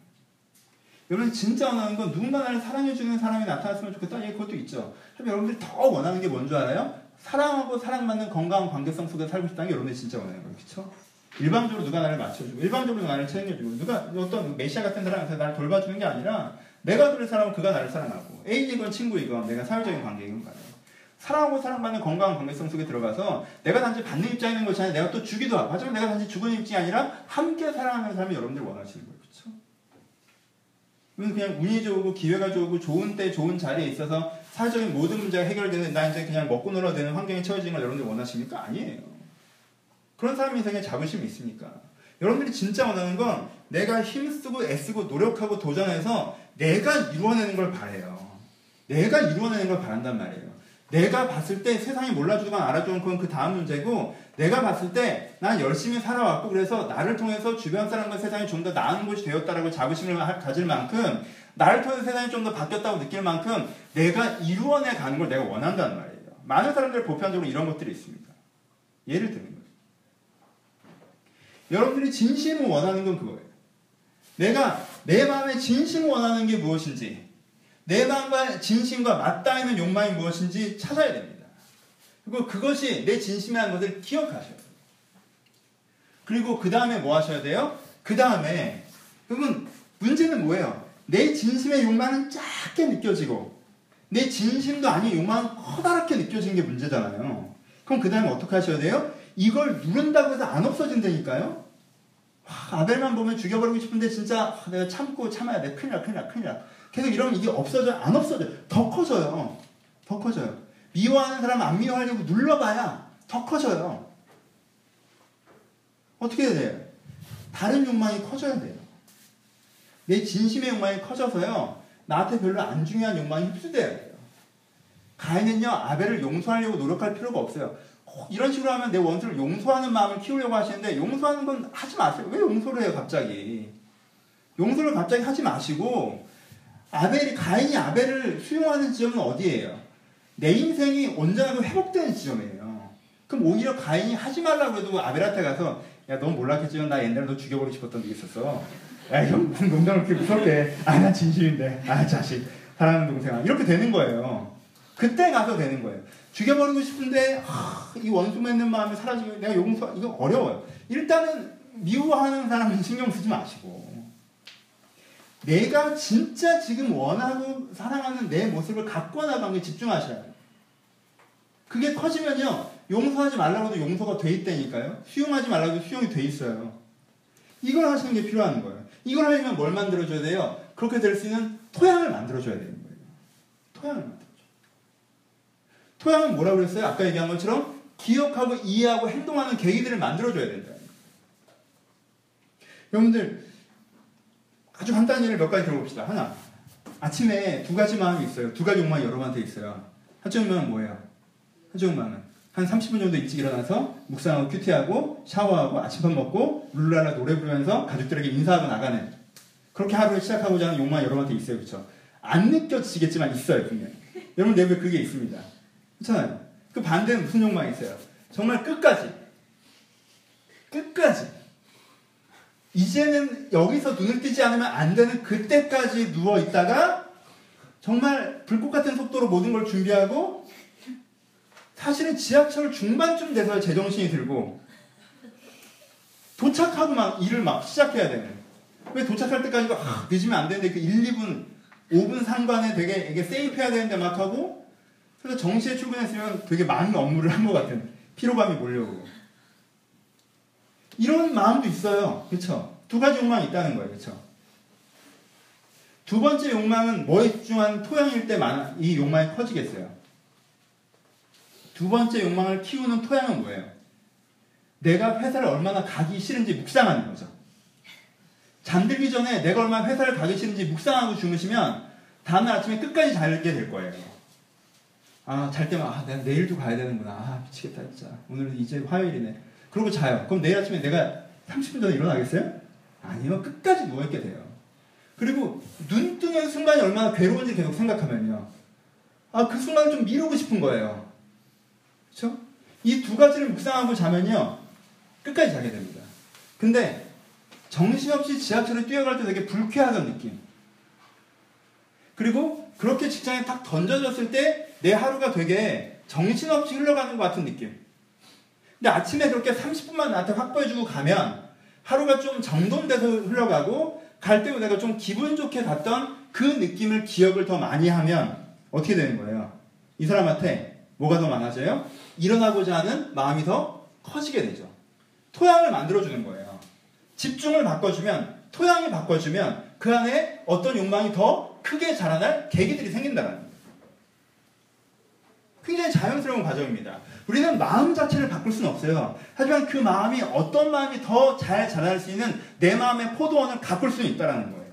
Speaker 1: 여러분이 진짜 원하는 건 누군가 나를 사랑해주는 사람이 나타났으면 좋겠다. 예, 그것도 있죠. 하지만 여러분들이 더 원하는 게 뭔 줄 알아요? 사랑하고 사랑받는 건강한 관계성 속에 살고 싶다는 게 여러분들이 진짜 원하는 거예요. 그렇죠? 일방적으로 누가 나를 맞춰주고 일방적으로 나를 챙겨주고 누가 어떤 메시아 같은 사람한테 나를 돌봐주는 게 아니라 내가 그를 사랑하고 그가 나를 사랑하고 애인이건 친구이건 내가 사회적인 관계이건 간에 사랑하고 사랑받는 건강한 관계성 속에 들어가서 내가 단지 받는 입장에 있는 것이 아니라 내가 또 주기도 하고 하지만 내가 단지 주는 입장이 아니라 함께 사랑하는 사람이 여러분들 원하시는 거예요. 이건 그냥 운이 좋고 기회가 좋고 좋은 때 좋은 자리에 있어서 사회적인 모든 문제가 해결되는 나 이제 그냥 먹고 놀아도 되는 환경에 처해지는 걸 여러분들 원하십니까? 아니에요. 그런 사람 인생에 자부심이 있습니까? 여러분들이 진짜 원하는 건 내가 힘쓰고 애쓰고 노력하고 도전해서 내가 이루어내는 걸 바래요. 내가 이루어내는 걸 바란단 말이에요. 내가 봤을 때 세상이 몰라주건 알아주건 그건 그 다음 문제고 내가 봤을 때 난 열심히 살아왔고 그래서 나를 통해서 주변 사람과 세상이 좀 더 나은 곳이 되었다라고 자부심을 가질 만큼 나를 통해서 세상이 좀 더 바뀌었다고 느낄 만큼 내가 이루어내 가는 걸 내가 원한다는 말이에요. 많은 사람들 보편적으로 이런 것들이 있습니다. 예를 들면 여러분들이 진심을 원하는 건 그거예요. 내가 내 마음에 진심을 원하는 게 무엇인지, 내 마음과 진심과 맞닿아 있는 욕망이 무엇인지 찾아야 됩니다. 그리고 그것이 내 진심이라는 것을 기억하셔야 돼요. 그리고 그 다음에 뭐 하셔야 돼요? 그 다음에, 그러면 문제는 뭐예요? 내 진심의 욕망은 작게 느껴지고, 내 진심도 아닌 욕망은 커다랗게 느껴지는 게 문제잖아요. 그럼 그 다음에 어떻게 하셔야 돼요? 이걸 누른다고 해서 안 없어진다니까요? 와, 아벨만 보면 죽여버리고 싶은데 진짜 내가 참고 참아야 돼. 큰일 나, 큰일 나, 큰일 나. 계속 이러면 이게 없어져? 안 없어져. 더 커져요. 더 커져요. 미워하는 사람 안 미워하려고 눌러봐야 더 커져요. 어떻게 해야 돼요? 다른 욕망이 커져야 돼요. 내 진심의 욕망이 커져서요. 나한테 별로 안 중요한 욕망이 흡수돼야 돼요. 가인은요, 아벨을 용서하려고 노력할 필요가 없어요. 이런 식으로 하면 내 원수를 용서하는 마음을 키우려고 하시는데 용서하는 건 하지 마세요. 왜 용서를 해요, 갑자기? 용서를 갑자기 하지 마시고 아벨이 가인이 아벨을 수용하는 지점은 어디예요? 내 인생이 온전하게 회복되는 지점이에요. 그럼 오히려 가인이 하지 말라고 해도 아벨한테 가서 야, 넌 몰랐겠지만 나 옛날에 너 죽여버리고 싶었던 게 있었어. 야, 형 무슨 농담을 그렇게 무섭게 아, 나 진심인데. 아, 자식. 사랑하는 동생아. 이렇게 되는 거예요. 그때 가서 되는 거예요. 죽여버리고 싶은데 하, 이 원수 맺는 마음이 사라지고 내가 용서 이거 어려워요. 일단은 미워하는 사람은 신경 쓰지 마시고 내가 진짜 지금 원하고 사랑하는 내 모습을 갖고 나가는 게 집중하셔야 돼요. 그게 커지면요 용서하지 말라고 해도 용서가 돼 있다니까요. 수용하지 말라고 해도 수용이 돼 있어요. 이걸 하시는 게 필요한 거예요. 이걸 하려면 뭘 만들어줘야 돼요? 그렇게 될 수 있는 토양을 만들어줘야 되는 거예요. 토양을 만들어. 토양은 뭐라고 그랬어요? 아까 얘기한 것처럼 기억하고 이해하고 행동하는 계기들을 만들어줘야 된다. 여러분들 아주 간단한 예를 몇 가지 들어봅시다. 하나, 아침에 두 가지 마음이 있어요. 두 가지 욕망이 여러분한테 있어요. 한쪽 욕망은 뭐예요? 한쪽 욕망은 한 30분 정도 일찍 일어나서 묵상하고 큐티하고 샤워하고 아침밥 먹고 룰라라 노래 부르면서 가족들에게 인사하고 나가는 그렇게 하루를 시작하고자 하는 욕망이 여러분한테 있어요. 그렇죠? 안 느껴지겠지만 있어요. 분명 여러분 내부에 그게 있습니다. 그렇잖아요. 그 반대는 무슨 욕망이 있어요? 정말 끝까지. 끝까지. 이제는 여기서 눈을 뜨지 않으면 안 되는 그때까지 누워 있다가 정말 불꽃 같은 속도로 모든 걸 준비하고 사실은 지하철 중반쯤 돼서 제정신이 들고 도착하고 막 일을 막 시작해야 되는 왜 도착할 때까지 아, 늦으면 안 되는데 그 1, 2분, 5분 상관에 되게 이게 세이프해야 되는데 막 하고 그래서 정시에 출근했으면 되게 많은 업무를 한 것 같은 피로감이 몰려오고 이런 마음도 있어요. 그렇죠? 두 가지 욕망이 있다는 거예요. 그렇죠? 두 번째 욕망은 뭐에 집중한 토양일 때 이 욕망이 커지겠어요. 두 번째 욕망을 키우는 토양은 뭐예요? 내가 회사를 얼마나 가기 싫은지 묵상하는 거죠. 잠들기 전에 내가 얼마나 회사를 가기 싫은지 묵상하고 주무시면 다음날 아침에 끝까지 잘게 될 거예요. 아, 잘 때만, 아, 내가 내일도 가야 되는구나. 아, 미치겠다, 진짜. 오늘은 이제 화요일이네. 그러고 자요. 그럼 내일 아침에 내가 30분 전에 일어나겠어요? 아니요. 끝까지 누워있게 돼요. 그리고 눈 뜨는 순간이 얼마나 괴로운지 계속 생각하면요. 아, 그 순간을 좀 미루고 싶은 거예요. 그쵸? 이두 가지를 묵상하고 자면요. 끝까지 자게 됩니다. 근데 정신없이 지하철을 뛰어갈 때 되게 불쾌하던 느낌. 그리고 그렇게 직장에 딱 던져졌을 때 내 하루가 되게 정신없이 흘러가는 것 같은 느낌. 근데 아침에 그렇게 30분만 나한테 확보해주고 가면 하루가 좀 정돈돼서 흘러가고 갈 때 내가 좀 기분 좋게 갔던 그 느낌을 기억을 더 많이 하면 어떻게 되는 거예요? 이 사람한테 뭐가 더 많아져요? 일어나고자 하는 마음이 더 커지게 되죠. 토양을 만들어주는 거예요. 집중을 바꿔주면, 토양이 바꿔주면 그 안에 어떤 욕망이 더 크게 자라날 계기들이 생긴다는 거예요. 굉장히 자연스러운 과정입니다. 우리는 마음 자체를 바꿀 수는 없어요. 하지만 그 마음이 어떤 마음이 더 잘 자랄 수 있는 내 마음의 포도원을 가꿀 수는 있다는 거예요.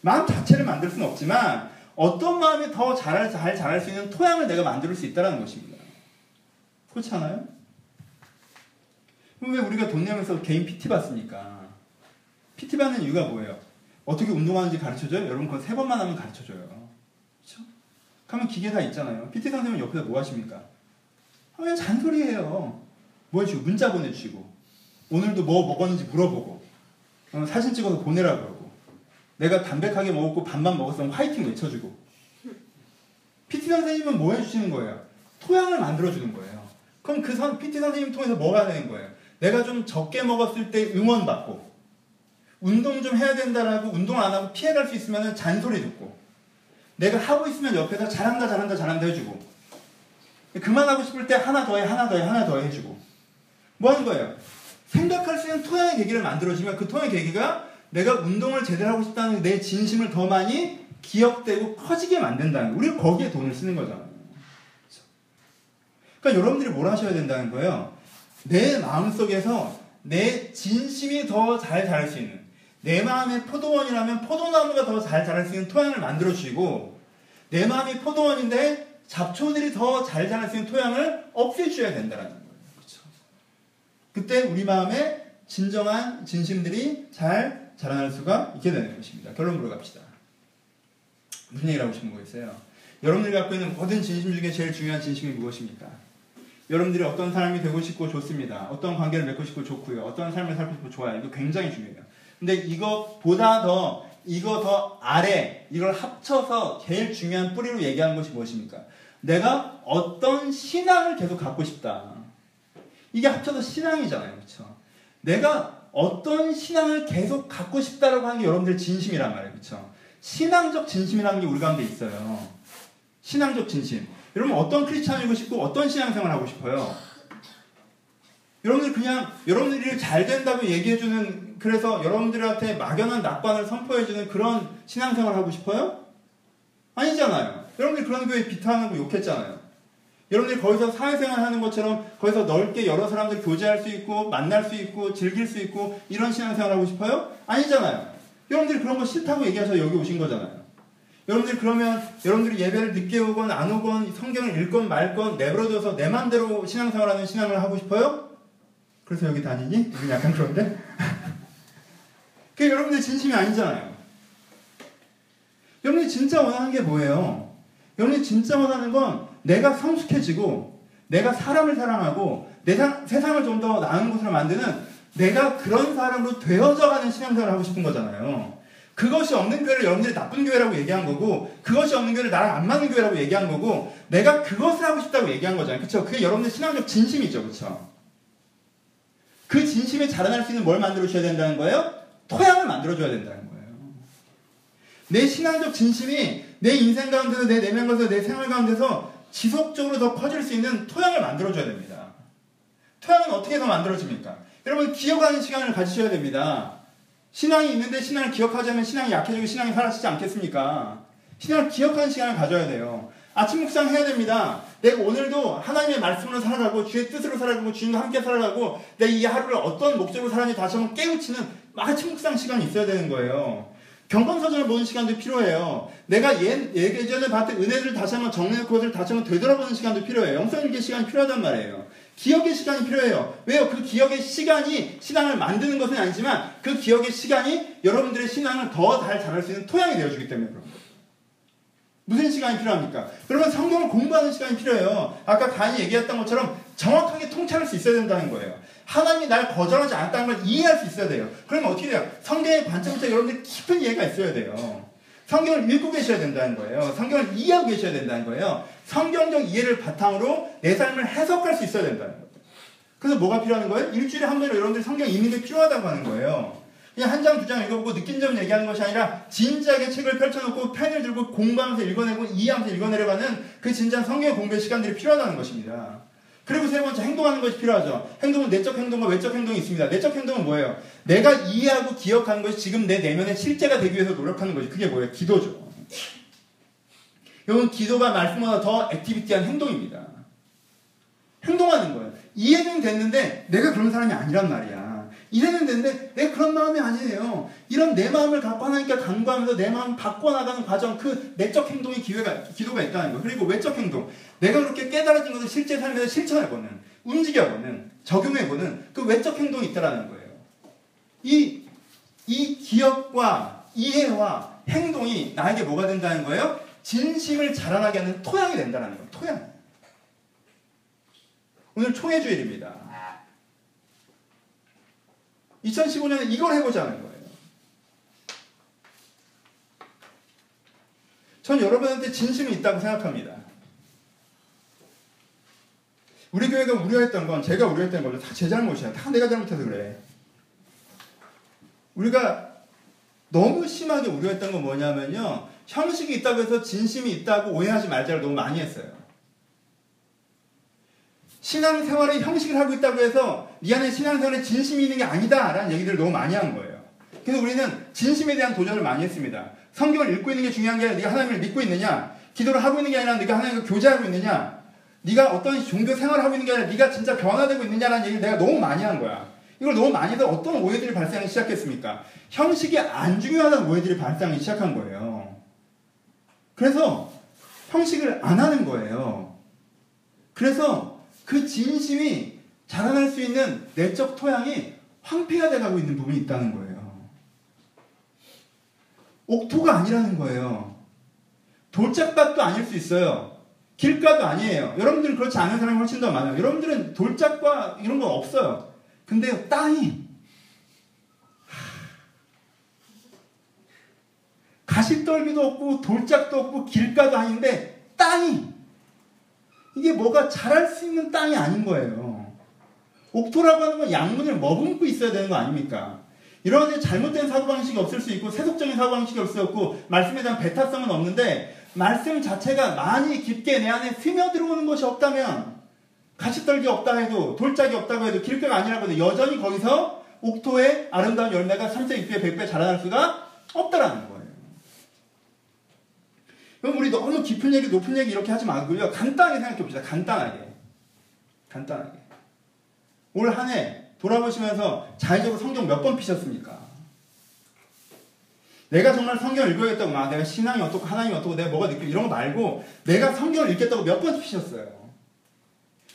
Speaker 1: 마음 자체를 만들 수는 없지만 어떤 마음이 더잘 자랄 수 있는 토양을 내가 만들 수 있다는 것입니다. 그렇지 않아요? 왜 우리가 돈 내면서 개인 PT 받습니까? PT 받는 이유가 뭐예요? 어떻게 운동하는지 가르쳐줘요? 여러분 그거 세 번만 하면 가르쳐줘요. 그렇죠? 가면 기계 다 있잖아요. PT 선생님 옆에서 뭐 하십니까? 그냥 잔소리해요. 뭐 해주고 문자 보내주시고 오늘도 뭐 먹었는지 물어보고 어, 사진 찍어서 보내라 그러고 내가 담백하게 먹었고 밥만 먹었으면 화이팅 외쳐주고 PT 선생님은 뭐 해주시는 거예요? 토양을 만들어주는 거예요. 그럼 그 선, PT 선생님 통해서 뭐가 되는 거예요? 내가 좀 적게 먹었을 때 응원받고 운동 좀 해야 된다라고 운동 안 하고 피해갈 수 있으면 잔소리 듣고 내가 하고 있으면 옆에서 잘한다 잘한다 잘한다 해주고 그만하고 싶을 때 하나 더 해 하나 더 해 하나 더 해주고 뭐 하는 거예요? 생각할 수 있는 토양의 계기를 만들어주면 그 토양의 계기가 내가 운동을 제대로 하고 싶다는 내 진심을 더 많이 기억되고 커지게 만든다는 거예요. 우리가 거기에 돈을 쓰는 거잖아요. 그러니까 여러분들이 뭘 하셔야 된다는 거예요. 내 마음속에서 내 진심이 더 잘 자랄 수 있는 내 마음의 포도원이라면 포도나무가 더 잘 자랄 수 있는 토양을 만들어 주시고 내 마음이 포도원인데 잡초들이 더 잘 자랄 수 있는 토양을 없애줘야 된다는 거예요. 그렇죠? 그때 우리 마음에 진정한 진심들이 잘 자라날 수가 있게 되는 것입니다. 결론으로 갑시다. 무슨 얘기를 하고 싶은 거겠어요? 여러분들이 갖고 있는 모든 진심 중에 제일 중요한 진심이 무엇입니까? 여러분들이 어떤 사람이 되고 싶고 좋습니다. 어떤 관계를 맺고 싶고 좋고요. 어떤 삶을 살고 싶고 좋아요. 이거 굉장히 중요해요. 근데 이거보다 더 이거 더 아래 이걸 합쳐서 제일 중요한 뿌리로 얘기하는 것이 무엇입니까? 내가 어떤 신앙을 계속 갖고 싶다. 이게 합쳐서 신앙이잖아요. 그렇죠? 내가 어떤 신앙을 계속 갖고 싶다라고 하는 게 여러분들 진심이란 말이에요. 그렇죠? 신앙적 진심이라는 게 우리 가운데 있어요. 신앙적 진심. 여러분 어떤 크리스찬이고 싶고 어떤 신앙생활 하고 싶어요? 여러분들 그냥 여러분들이 잘 된다고 얘기해주는 그래서 여러분들한테 막연한 낙관을 선포해주는 그런 신앙생활 하고 싶어요? 아니잖아요. 여러분들 그런 교회 비탄하고 욕했잖아요. 여러분들이 거기서 사회생활 하는 것처럼 거기서 넓게 여러 사람들 교제할 수 있고 만날 수 있고 즐길 수 있고 이런 신앙생활 하고 싶어요? 아니잖아요. 여러분들이 그런 거 싫다고 얘기하셔서 여기 오신 거잖아요. 여러분들 그러면 여러분들이 예배를 늦게 오건 안 오건 성경을 읽건 말건 내버려둬서 내 맘대로 신앙생활하는 신앙을 하고 싶어요? 그래서 여기 다니니? 이건 약간 그런데? <laughs> 그게 여러분들 진심이 아니잖아요. 여러분이 진짜 원하는 게 뭐예요? 여러분이 진짜 원하는 건 내가 성숙해지고 내가 사람을 사랑하고 내 사, 세상을 좀 더 나은 곳으로 만드는 내가 그런 사람으로 되어져가는 신앙생활을 하고 싶은 거잖아요. 그것이 없는 교회를 여러분들이 나쁜 교회라고 얘기한 거고 그것이 없는 교회를 나랑 안 맞는 교회라고 얘기한 거고 내가 그것을 하고 싶다고 얘기한 거잖아요. 그쵸? 그게 여러분들 신앙적 진심이죠. 그쵸? 그 진심에 자라날 수 있는 뭘 만들어 주셔야 된다는 거예요? 토양을 만들어 줘야 된다는 거예요. 내 신앙적 진심이 내 인생 가운데서 내 내면 가운데서 내 생활 가운데서 지속적으로 더 커질 수 있는 토양을 만들어 줘야 됩니다. 토양은 어떻게 더 만들어집니까? 여러분 기억하는 시간을 가지셔야 됩니다. 신앙이 있는데 신앙을 기억하지 않으면 신앙이 약해지고 신앙이 사라지지 않겠습니까? 신앙을 기억하는 시간을 가져야 돼요. 아침 묵상 해야 됩니다. 내가 오늘도 하나님의 말씀으로 살아가고 주의 뜻으로 살아가고 주님과 함께 살아가고 내 이 하루를 어떤 목적으로 살았는지 다시 한번 깨우치는 아침 묵상 시간이 있어야 되는 거예요. 경건서전을 보는 시간도 필요해요. 내가 예, 예전에 봤던 은혜를 다시 한번 정리해놓고 그것을 다시 한번 되돌아보는 시간도 필요해요. 영성일기 시간이 필요하단 말이에요. 기억의 시간이 필요해요. 왜요? 그 기억의 시간이 신앙을 만드는 것은 아니지만 그 기억의 시간이 여러분들의 신앙을 더잘 자랄 수 있는 토양이 되어주기 때문에 그런 거예요. 무슨 시간이 필요합니까? 그러면 성경을 공부하는 시간이 필요해요. 아까 간이 얘기했던 것처럼 정확하게 통찰할 수 있어야 된다는 거예요. 하나님이 날 거절하지 않았다는 걸 이해할 수 있어야 돼요. 그러면 어떻게 돼요? 성경의 관점부터 여러분들 깊은 이해가 있어야 돼요. 성경을 읽고 계셔야 된다는 거예요. 성경을 이해하고 계셔야 된다는 거예요. 성경적 이해를 바탕으로 내 삶을 해석할 수 있어야 된다는 거예요. 그래서 뭐가 필요한 거예요? 일주일에 한 번은 여러분들이 성경 읽는 게 필요하다고 하는 거예요. 그냥 한 장, 두 장 읽어보고 느낀 점 얘기하는 것이 아니라 진지하게 책을 펼쳐놓고 펜을 들고 공부하면서 읽어내고 이해하면서 읽어내려가는 그 진지한 성경 공부의 시간들이 필요하다는 것입니다. 그리고 세 번째 행동하는 것이 필요하죠. 행동은 내적 행동과 외적 행동이 있습니다. 내적 행동은 뭐예요? 내가 이해하고 기억하는 것이 지금 내 내면의 실제가 되기 위해서 노력하는 것이 그게 뭐예요? 기도죠. 이건 기도가 말씀보다 더 액티비티한 행동입니다. 행동하는 거예요. 이해는 됐는데 내가 그런 사람이 아니란 말이야. 이래는 되는데 내 그런 마음이 아니에요. 이런 내 마음을 갖고 하나님께 간구하면서 내 마음 바꿔나가는 과정 그 내적 행동의 기회가 기도가 있다는 거. 그리고 외적 행동. 내가 그렇게 깨달아진 것을 실제 삶에서 실천해보는 움직여보는 적용해보는 그 외적 행동이 있다라는 거예요. 이, 이 기억과 이해와 행동이 나에게 뭐가 된다는 거예요? 진심을 자라나게 하는 토양이 된다는 거예요. 토양. 오늘 총회 주일입니다. 2015년에 이걸 해보자는 거예요. 전 여러분한테 진심이 있다고 생각합니다. 우리 교회가 우려했던 건 제가 우려했던 거죠. 다제 잘못이야. 다 내가 잘못해서 그래. 우리가 너무 심하게 우려했던 건 뭐냐면요. 형식이 있다고 해서 진심이 있다고 오해하지 말자를 너무 많이 했어요. 신앙생활의 형식을 하고 있다고 해서 네 안에 신앙생활에 진심이 있는 게 아니다 라는 얘기들을 너무 많이 한 거예요. 그래서 우리는 진심에 대한 도전을 많이 했습니다. 성경을 읽고 있는 게 중요한 게 아니라 네가 하나님을 믿고 있느냐 기도를 하고 있는 게 아니라 네가 하나님과 교제하고 있느냐 네가 어떤 종교 생활을 하고 있는 게 아니라 네가 진짜 변화되고 있느냐라는 얘기를 내가 너무 많이 한 거야. 이걸 너무 많이 해서 어떤 오해들이 발생하기 시작했습니까? 형식이 안 중요하다는 오해들이 발생하기 시작한 거예요. 그래서 형식을 안 하는 거예요. 그래서 그 진심이 자라날 수 있는 내적 토양이 황폐가 돼가고 있는 부분이 있다는 거예요. 옥토가 아니라는 거예요. 돌짝밭도 아닐 수 있어요. 길가도 아니에요. 여러분들은 그렇지 않은 사람이 훨씬 더 많아요. 여러분들은 돌짝과 이런 건 없어요. 근데 땅이 가시떨기도 없고 돌짝도 없고 길가도 아닌데 땅이 이게 뭐가 자랄 수 있는 땅이 아닌 거예요. 옥토라고 하는 건 양문을 머금고 있어야 되는 거 아닙니까? 이런 잘못된 사고방식이 없을 수 있고 세속적인 사고방식이 없을 수 없고 말씀에 대한 배타성은 없는데 말씀 자체가 많이 깊게 내 안에 스며들어오는 것이 없다면 가시떨기 없다 해도 돌짝이 없다고 해도 길가가 아니라고 해도 여전히 거기서 옥토의 아름다운 열매가 3세, 6배, 100배 자라날 수가 없다라는 거예요. 그럼 우리 너무 깊은 얘기, 높은 얘기 이렇게 하지 말고요. 간단하게 생각해 봅시다. 간단하게. 간단하게. 올 한 해 돌아보시면서 자의적으로 성경 몇 번 피셨습니까? 내가 정말 성경을 읽어야겠다고, 막 내가 신앙이 어떻고, 하나님이 어떻고, 내가 뭐가 느끼고, 이런 거 말고, 내가 성경을 읽겠다고 몇 번 피셨어요?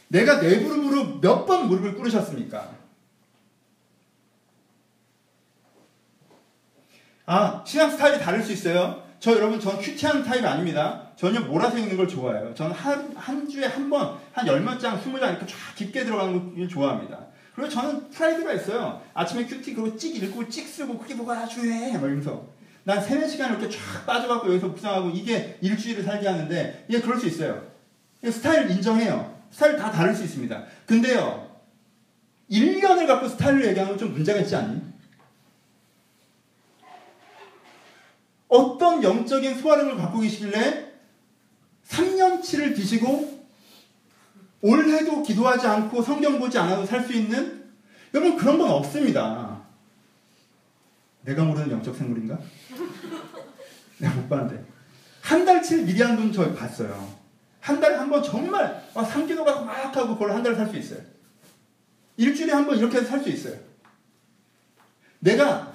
Speaker 1: 내가 내 무릎으로 몇 번 무릎을 꿇으셨습니까? 아, 신앙 스타일이 다를 수 있어요. 저 여러분, 전 QT한 타입 아닙니다. 전혀 몰아서 읽는 걸 좋아해요. 저는 한, 한 주에 한 번, 한 열 몇 장, 스무 장 이렇게 쫙 깊게 들어가는 걸 좋아합니다. 그리고 저는 프라이드가 있어요. 아침에 QT 그리고 찍 읽고 찍 쓰고 그게 뭐가 중요해. 막 이러면서. 난 세네 시간 이렇게 쫙 빠져갖고 여기서 묵상하고 이게 일주일을 살게 하는데, 예, 그럴 수 있어요. 스타일 인정해요. 스타일 다 다를 수 있습니다. 근데요, 1년을 갖고 스타일을 얘기하면 좀 문제가 있지 않니? 어떤 영적인 소화력을 갖고 계시길래 3년치를 드시고 올해도 기도하지 않고 성경 보지 않아도 살 수 있는 여러분 그런 건 없습니다. 내가 모르는 영적 생물인가? <laughs> 내가 못 봤는데 한 달치 미리 한 분 저 봤어요. 한 달에 한 번 정말 막 상기도가 막 하고 그걸 한 달에 살 수 있어요. 일주일에 한 번 이렇게 해서 살 수 있어요. 내가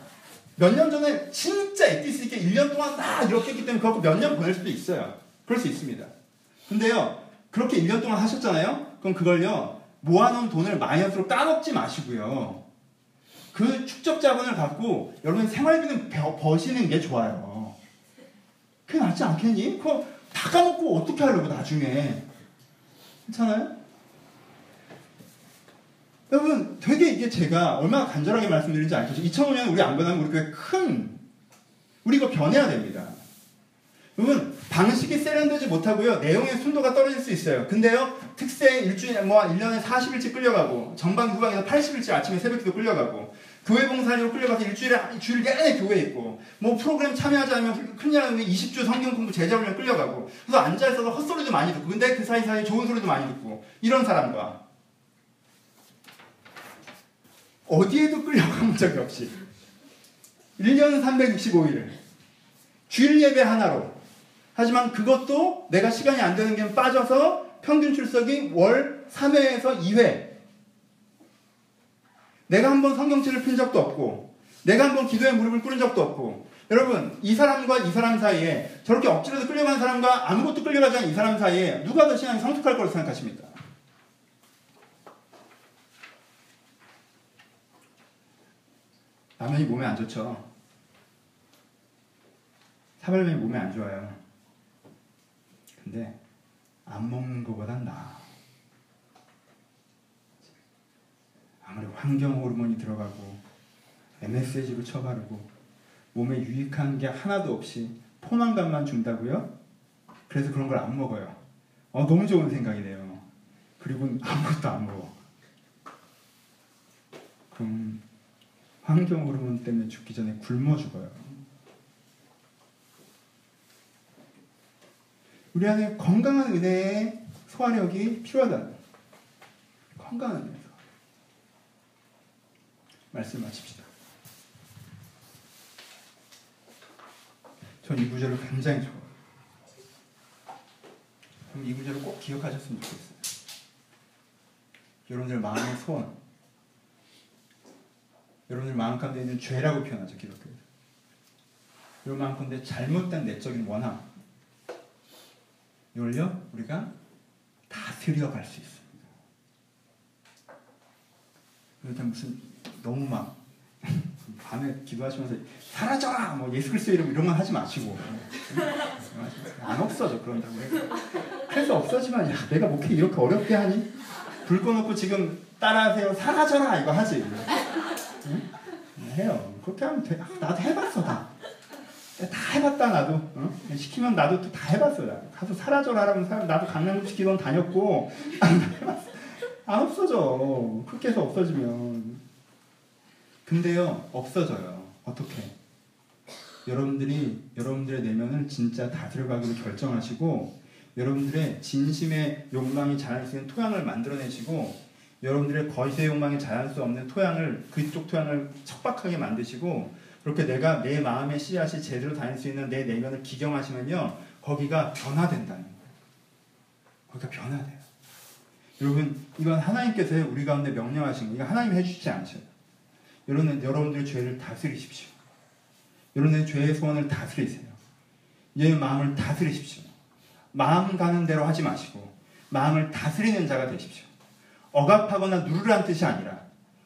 Speaker 1: 몇 년 전에 진짜 엑기스 있게 1년 동안 딱 이렇게 했기 때문에 그거 몇년 보낼 수도 있어요. 그럴 수 있습니다. 근데요, 그렇게 1년 동안 하셨잖아요? 그럼 그걸요, 모아놓은 돈을 마이너스로 까먹지 마시고요. 그 축적 자본을 갖고 여러분 생활비는 버시는 게 좋아요. 그게 낫지 않겠니? 그거 다 까먹고 어떻게 하려고 나중에. 괜찮아요? 여러분 되게 이게 제가 얼마나 간절하게 말씀드리는지 알죠? 2005년 우리 안 변하면 우리 교회 큰 우리 이거 변해야 됩니다. 여러분 방식이 세련되지 못하고요 내용의 순도가 떨어질 수 있어요. 근데요 특세 일주일에 뭐 1년에 40일째 끌려가고 정방 후방에서 80일째 아침에 새벽기도 끌려가고 교회 봉사로 끌려가서 일주일에 주일 내내 교회에 있고 뭐 프로그램 참여하지 않으면 큰일 나는데 20주 성경 공부 제자훈련 끌려가고 그래서 앉아있어서 헛소리도 많이 듣고 근데 그 사이사이 좋은 소리도 많이 듣고 이런 사람과 어디에도 끌려간 <laughs> 적이 없이. 1년 365일 주일 예배 하나로. 하지만 그것도 내가 시간이 안 되는 게 빠져서 평균 출석이 월 3회에서 2회. 내가 한번 성경책을 핀 적도 없고 내가 한번 기도에 무릎을 꿇은 적도 없고. 여러분 이 사람과 이 사람 사이에 저렇게 억지로도 끌려간 사람과 아무것도 끌려가지 않은 이 사람 사이에 누가 더 신앙이 성숙할 거라고 생각하십니까? 라면이 몸에 안 좋죠. 사발면이 몸에 안 좋아요. 근데 안 먹는 것보단 나아. 아무리 환경 호르몬이 들어가고 MSG로 쳐바르고 몸에 유익한 게 하나도 없이 포만감만 준다고요? 그래서 그런 걸 안 먹어요. 어, 너무 좋은 생각이네요. 그리고 아무것도 안 먹어. 그럼 환경 호르몬 때문에 죽기 전에 굶어 죽어요. 우리 안에 건강한 은혜의 소화력이 필요하다는 건강한 은혜. 말씀 마칩시다. 전 이 구절을 굉장히 좋아해요. 이 구절을 꼭 기억하셨으면 좋겠어요. 여러분들 마음의 소원, 여러분들 마음 가운데 있는 죄라고 표현하죠 기독교에서. 여러분 마음 가운데 잘못된 내적인 원함. 이걸요 우리가 다스려 갈 수 있습니다. 그러니까 무슨 너무 막 <laughs> 밤에 기도하시면서 사라져라! 뭐 예수 그리스도 이름 이런 건 하지 마시고. 안 없어져 그런다고 해서 그래서 없어지면 야 내가 목회 이렇게 어렵게 하니? 불 꺼놓고 지금 따라하세요. 사라져라! 이거 하지. 응? 해요. 그렇게 하면 돼. 아, 나도 해봤어, 다. 다 해봤다, 나도. 어? 시키면 나도 또 다 해봤어. 나. 가서 사라져라 라면 사람, 나도 강남시키던 다녔고, <laughs> 안 없어져. 그렇게 해서 없어지면. 근데요, 없어져요. 어떻게? 여러분들이, 여러분들의 내면을 진짜 다스려가기로 결정하시고, 여러분들의 진심의 욕망이 자랄 수 있는 토양을 만들어내시고, 여러분들의 거시의 욕망이 자랄 수 없는 토양을 그쪽 토양을 척박하게 만드시고 그렇게 내가 내 마음의 씨앗이 제대로 다닐 수 있는 내 내면을 기경하시면요 거기가 변화된다는 거예요. 거기가 변화돼요. 여러분 이건 하나님께서 우리 가운데 명령하신 거 이거 하나님 해주시지 않죠. 여러분 여러분들의 죄를 다스리십시오. 여러분의 죄의 소원을 다스리세요. 내 마음을 다스리십시오. 마음 가는 대로 하지 마시고 마음을 다스리는 자가 되십시오. 억압하거나 누르라는 뜻이 아니라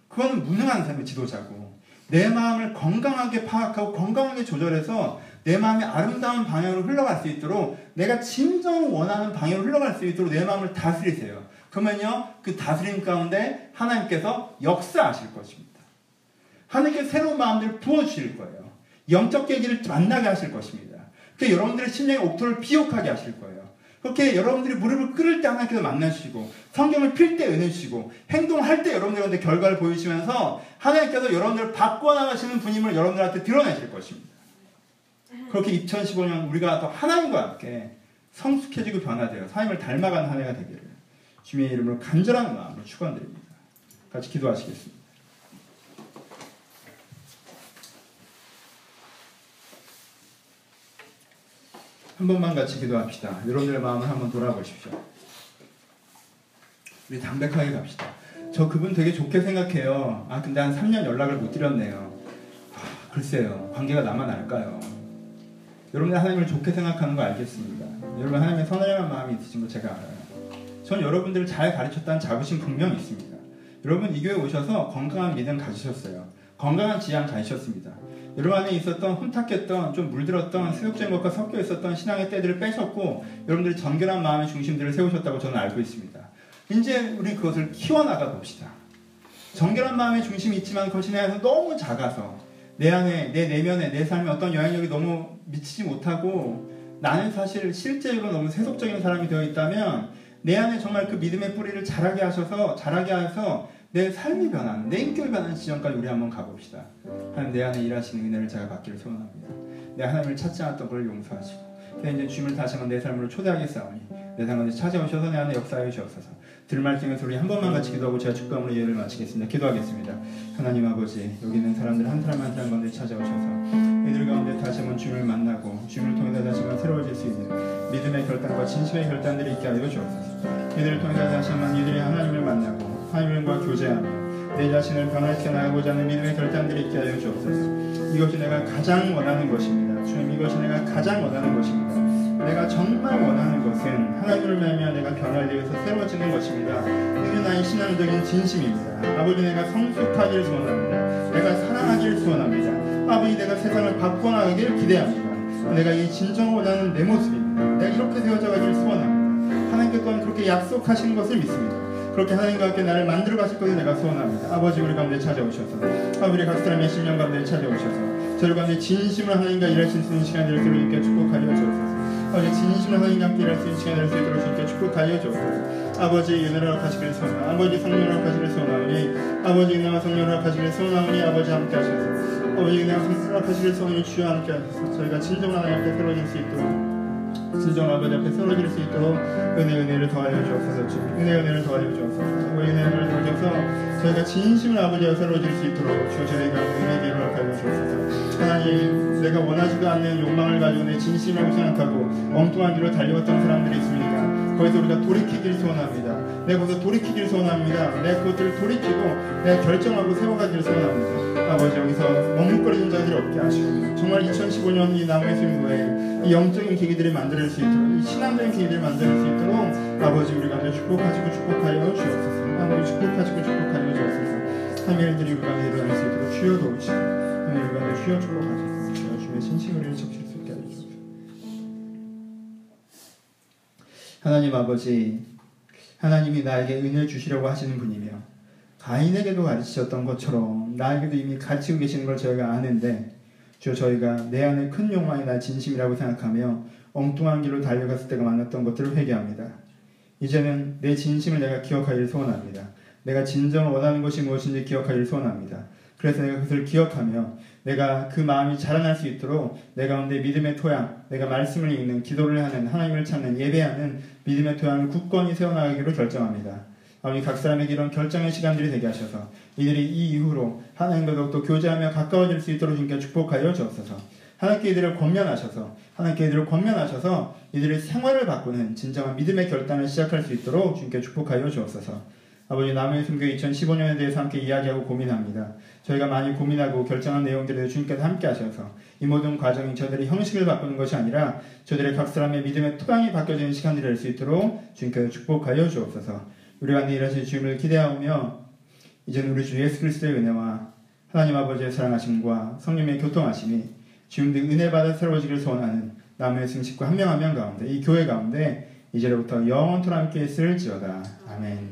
Speaker 1: 그거는 무능한 삶의 지도자고 내 마음을 건강하게 파악하고 건강하게 조절해서 내 마음이 아름다운 방향으로 흘러갈 수 있도록 내가 진정 원하는 방향으로 흘러갈 수 있도록 내 마음을 다스리세요. 그러면요 그 다스림 가운데 하나님께서 역사하실 것입니다. 하나님께 새로운 마음들을 부어주실 거예요. 영적 계기를 만나게 하실 것입니다. 그 여러분들의 심령의 옥토를 비옥하게 하실 거예요. 그렇게 여러분들이 무릎을 꿇을 때 하나님께서 만나주시고 성경을 필 때 은혜 주시고 행동할 때 여러분들한테 결과를 보여주시면서 하나님께서 여러분들을 바꿔 나가시는 분임을 여러분들한테 드러내실 것입니다. 그렇게 2015년 우리가 또 하나님과 함께 성숙해지고 변화되어 하나님을 닮아가는 한 해가 되기를 주님의 이름으로 간절한 마음으로 축원드립니다. 같이 기도하시겠습니다. 한 번만 같이 기도합시다. 여러분들의 마음을 한번 돌아보십시오. 우리 담백하게 갑시다. 저 그분 되게 좋게 생각해요. 아, 근데 한 3년 연락을 못 드렸네요. 아, 글쎄요. 관계가 나만 알까요? 여러분이 하나님을 좋게 생각하는 거 알겠습니다. 여러분 하나님의 선한 마음이 있으신 거 제가 알아요. 전 여러분들을 잘 가르쳤다는 자부심 분명히 있습니다. 여러분 이 교회 오셔서 건강한 믿음 가지셨어요. 건강한 지향 가지셨습니다. 여러분 안에 있었던 혼탁했던 좀 물들었던 세속적인 것과 섞여 있었던 신앙의 때들을 빼셨고 여러분들이 정결한 마음의 중심들을 세우셨다고 저는 알고 있습니다. 이제 우리 그것을 키워나가 봅시다. 정결한 마음의 중심이 있지만 그것이 내 안에서 너무 작아서 내 안에 내 내면에 내 삶에 어떤 영향력이 너무 미치지 못하고 나는 사실 실제로 너무 세속적인 사람이 되어 있다면 내 안에 정말 그 믿음의 뿌리를 자라게 하셔서 자라게 해서 내 삶이 변한, 내 인격이 변한 지점까지 우리 한번 가봅시다. 하나님 내 안에 일하시는 은혜를 제가 받기를 소원합니다. 내 하나님을 찾지 않았던 것을 용서하시고 이제 주님을 다시 한번 내 삶으로 초대하겠사오니 내삶 가운데 찾아오셔서 내 안에 역사해 주옵소서. 들을 말씀에서 우리 한 번만 같이 기도하고 제가 축감으로 예를 마치겠습니다. 기도하겠습니다. 하나님 아버지 여기 있는 사람들 한 사람 한 사람 가운데 찾아오셔서 이들 가운데 다시 한번 주님을 만나고 주님을 통해서 다시 한번 새로워질 수 있는 믿음의 결단과 진심의 결단들이 있게 하여 주옵소서. 이들을 통해서 다시 한번 이들이 하나님을 만나고 하나님과 교제하며 내 자신을 변화시켜 나가고자 하는 믿음의 결단들이 있게 하여 주옵소서. 이것이 내가 가장 원하는 것입니다. 주님 이것이 내가 가장 원하는 것입니다. 내가 정말 원하는 것은 하나님을 말미암아 내가 변화되어서 새로워지는 것입니다. 그게 나의 신앙적인 진심입니다. 아버지 내가 성숙하기를 소원합니다. 내가 사랑하기를 소원합니다. 아버지 내가 세상을 바꿔나가기를 기대합니다. 내가 이 진정을 원하는 내 모습입니다. 내가 이렇게 되어져 가기를 소원합니다. 하나님께 또한 그렇게 약속하시는 것을 믿습니다. 그렇게 하나님과 함께 나를 만들어 가실 것을 내가 소원합니다. 아버지 우리 가운데 찾아오셔서 아버지 각 사람의 신령 가운데 찾아오셔서 저희 가운데 진심으로 하나님과 일하실 수 있는 시간들을 주님께 축복하여 주옵소서. 아버지 진심으로 하나님과 함께 일할 수 있는 시간을 수 있도록 주님께 축복하여 주옵소서. 아버지 은혜로 하시길 소원하 아버지 성령으로 하시길 소원하오니 아버지 은혜와 성령으로 하시길 소원하오니 아버지 함께 하셔서. 아버지 은혜와 성령으로 하시길 소원하오니 주여 함께 하셔서. 저희가 진정한 하나님 앞에 쓰러질 수 있도록 진정 아버지 앞에 쓰러질 수 있도록 은혜 은혜를 더하여 주옵소서. 주 은혜 은혜를 더하여 주옵소서. 은혜 은혜를 더하셔서. 저희가 진심을 아버지와 새로워질 수 있도록 주 저희가 은혜 기로 하여 주옵소서. 하나님 내가 원하지도 않는 욕망을 가지고 내 진심이라고 생각하고 엉뚱한 길로 달려왔던 사람들이 있습니까 거기서 우리가 돌이키길 소원합니다. 내가 거기서 돌이키길 소원합니다. 내 그것들을 돌이키고 내가 결정하고 세워가기를 소원합니다. 아버지 여기서 머뭇거리는 자들이 없게 하시고 정말 2015년 이 나무의 승부에 이 영적인 계기들이 만들어질 수 있도록 이 신앙적인 계기들이 만들어질 수 있도록 아버지 우리 가운데 축복하시고 축복하여 주옵소서. 아버지 축복하시고 축복하여 주옵소서. 하늘들이 우리 가운데 일어날 수 있도록 주여 도우시고 하늘 우리 가운데 주여 축복하소서. 주여 주의 신칭을 일으키 하나님 아버지 하나님이 나에게 은혜를 주시려고 하시는 분이며 가인에게도 가르치셨던 것처럼 나에게도 이미 가르치고 계시는 걸 저희가 아는데 주 저희가 내 안에 큰 욕망이 나 진심이라고 생각하며 엉뚱한 길로 달려갔을 때가 많았던 것들을 회개합니다. 이제는 내 진심을 내가 기억하기를 소원합니다. 내가 진정 원하는 것이 무엇인지 기억하기를 소원합니다. 그래서 내가 그것을 기억하며 내가 그 마음이 자라날 수 있도록 내 가운데 믿음의 토양, 내가 말씀을 읽는, 기도를 하는, 하나님을 찾는, 예배하는 믿음의 토양을 굳건히 세워나가기로 결정합니다. 아버지 각 사람에게 이런 결정의 시간들이 되게 하셔서 이들이 이 이후로 하나님과 더욱더 교제하며 가까워질 수 있도록 주님께 축복하여 주옵소서. 하나님께 이들을 권면하셔서 하나님께 이들을 권면하셔서 이들의 생활을 바꾸는 진정한 믿음의 결단을 시작할 수 있도록 주님께 축복하여 주옵소서. 아버지 남의 순교 2015년에 대해서 함께 이야기하고 고민합니다. 저희가 많이 고민하고 결정한 내용들에 주님께서 함께 하셔서 이 모든 과정이 저들의 형식을 바꾸는 것이 아니라 저들의 각 사람의 믿음의 토양이 바뀌어지는 시간들이 될 수 있도록 주님께서 축복하여 주옵소서. 우리 안에 일하실 주님을 기대하며 이제는 우리 주 예수 그리스도의 은혜와 하나님 아버지의 사랑하심과 성령의 교통하심이 주님들 은혜 받아 새로워지길 소원하는 남의 승식과 한 명 한 명 가운데 이 교회 가운데 이제로부터 영원토록 함께 있을지어다. 아멘.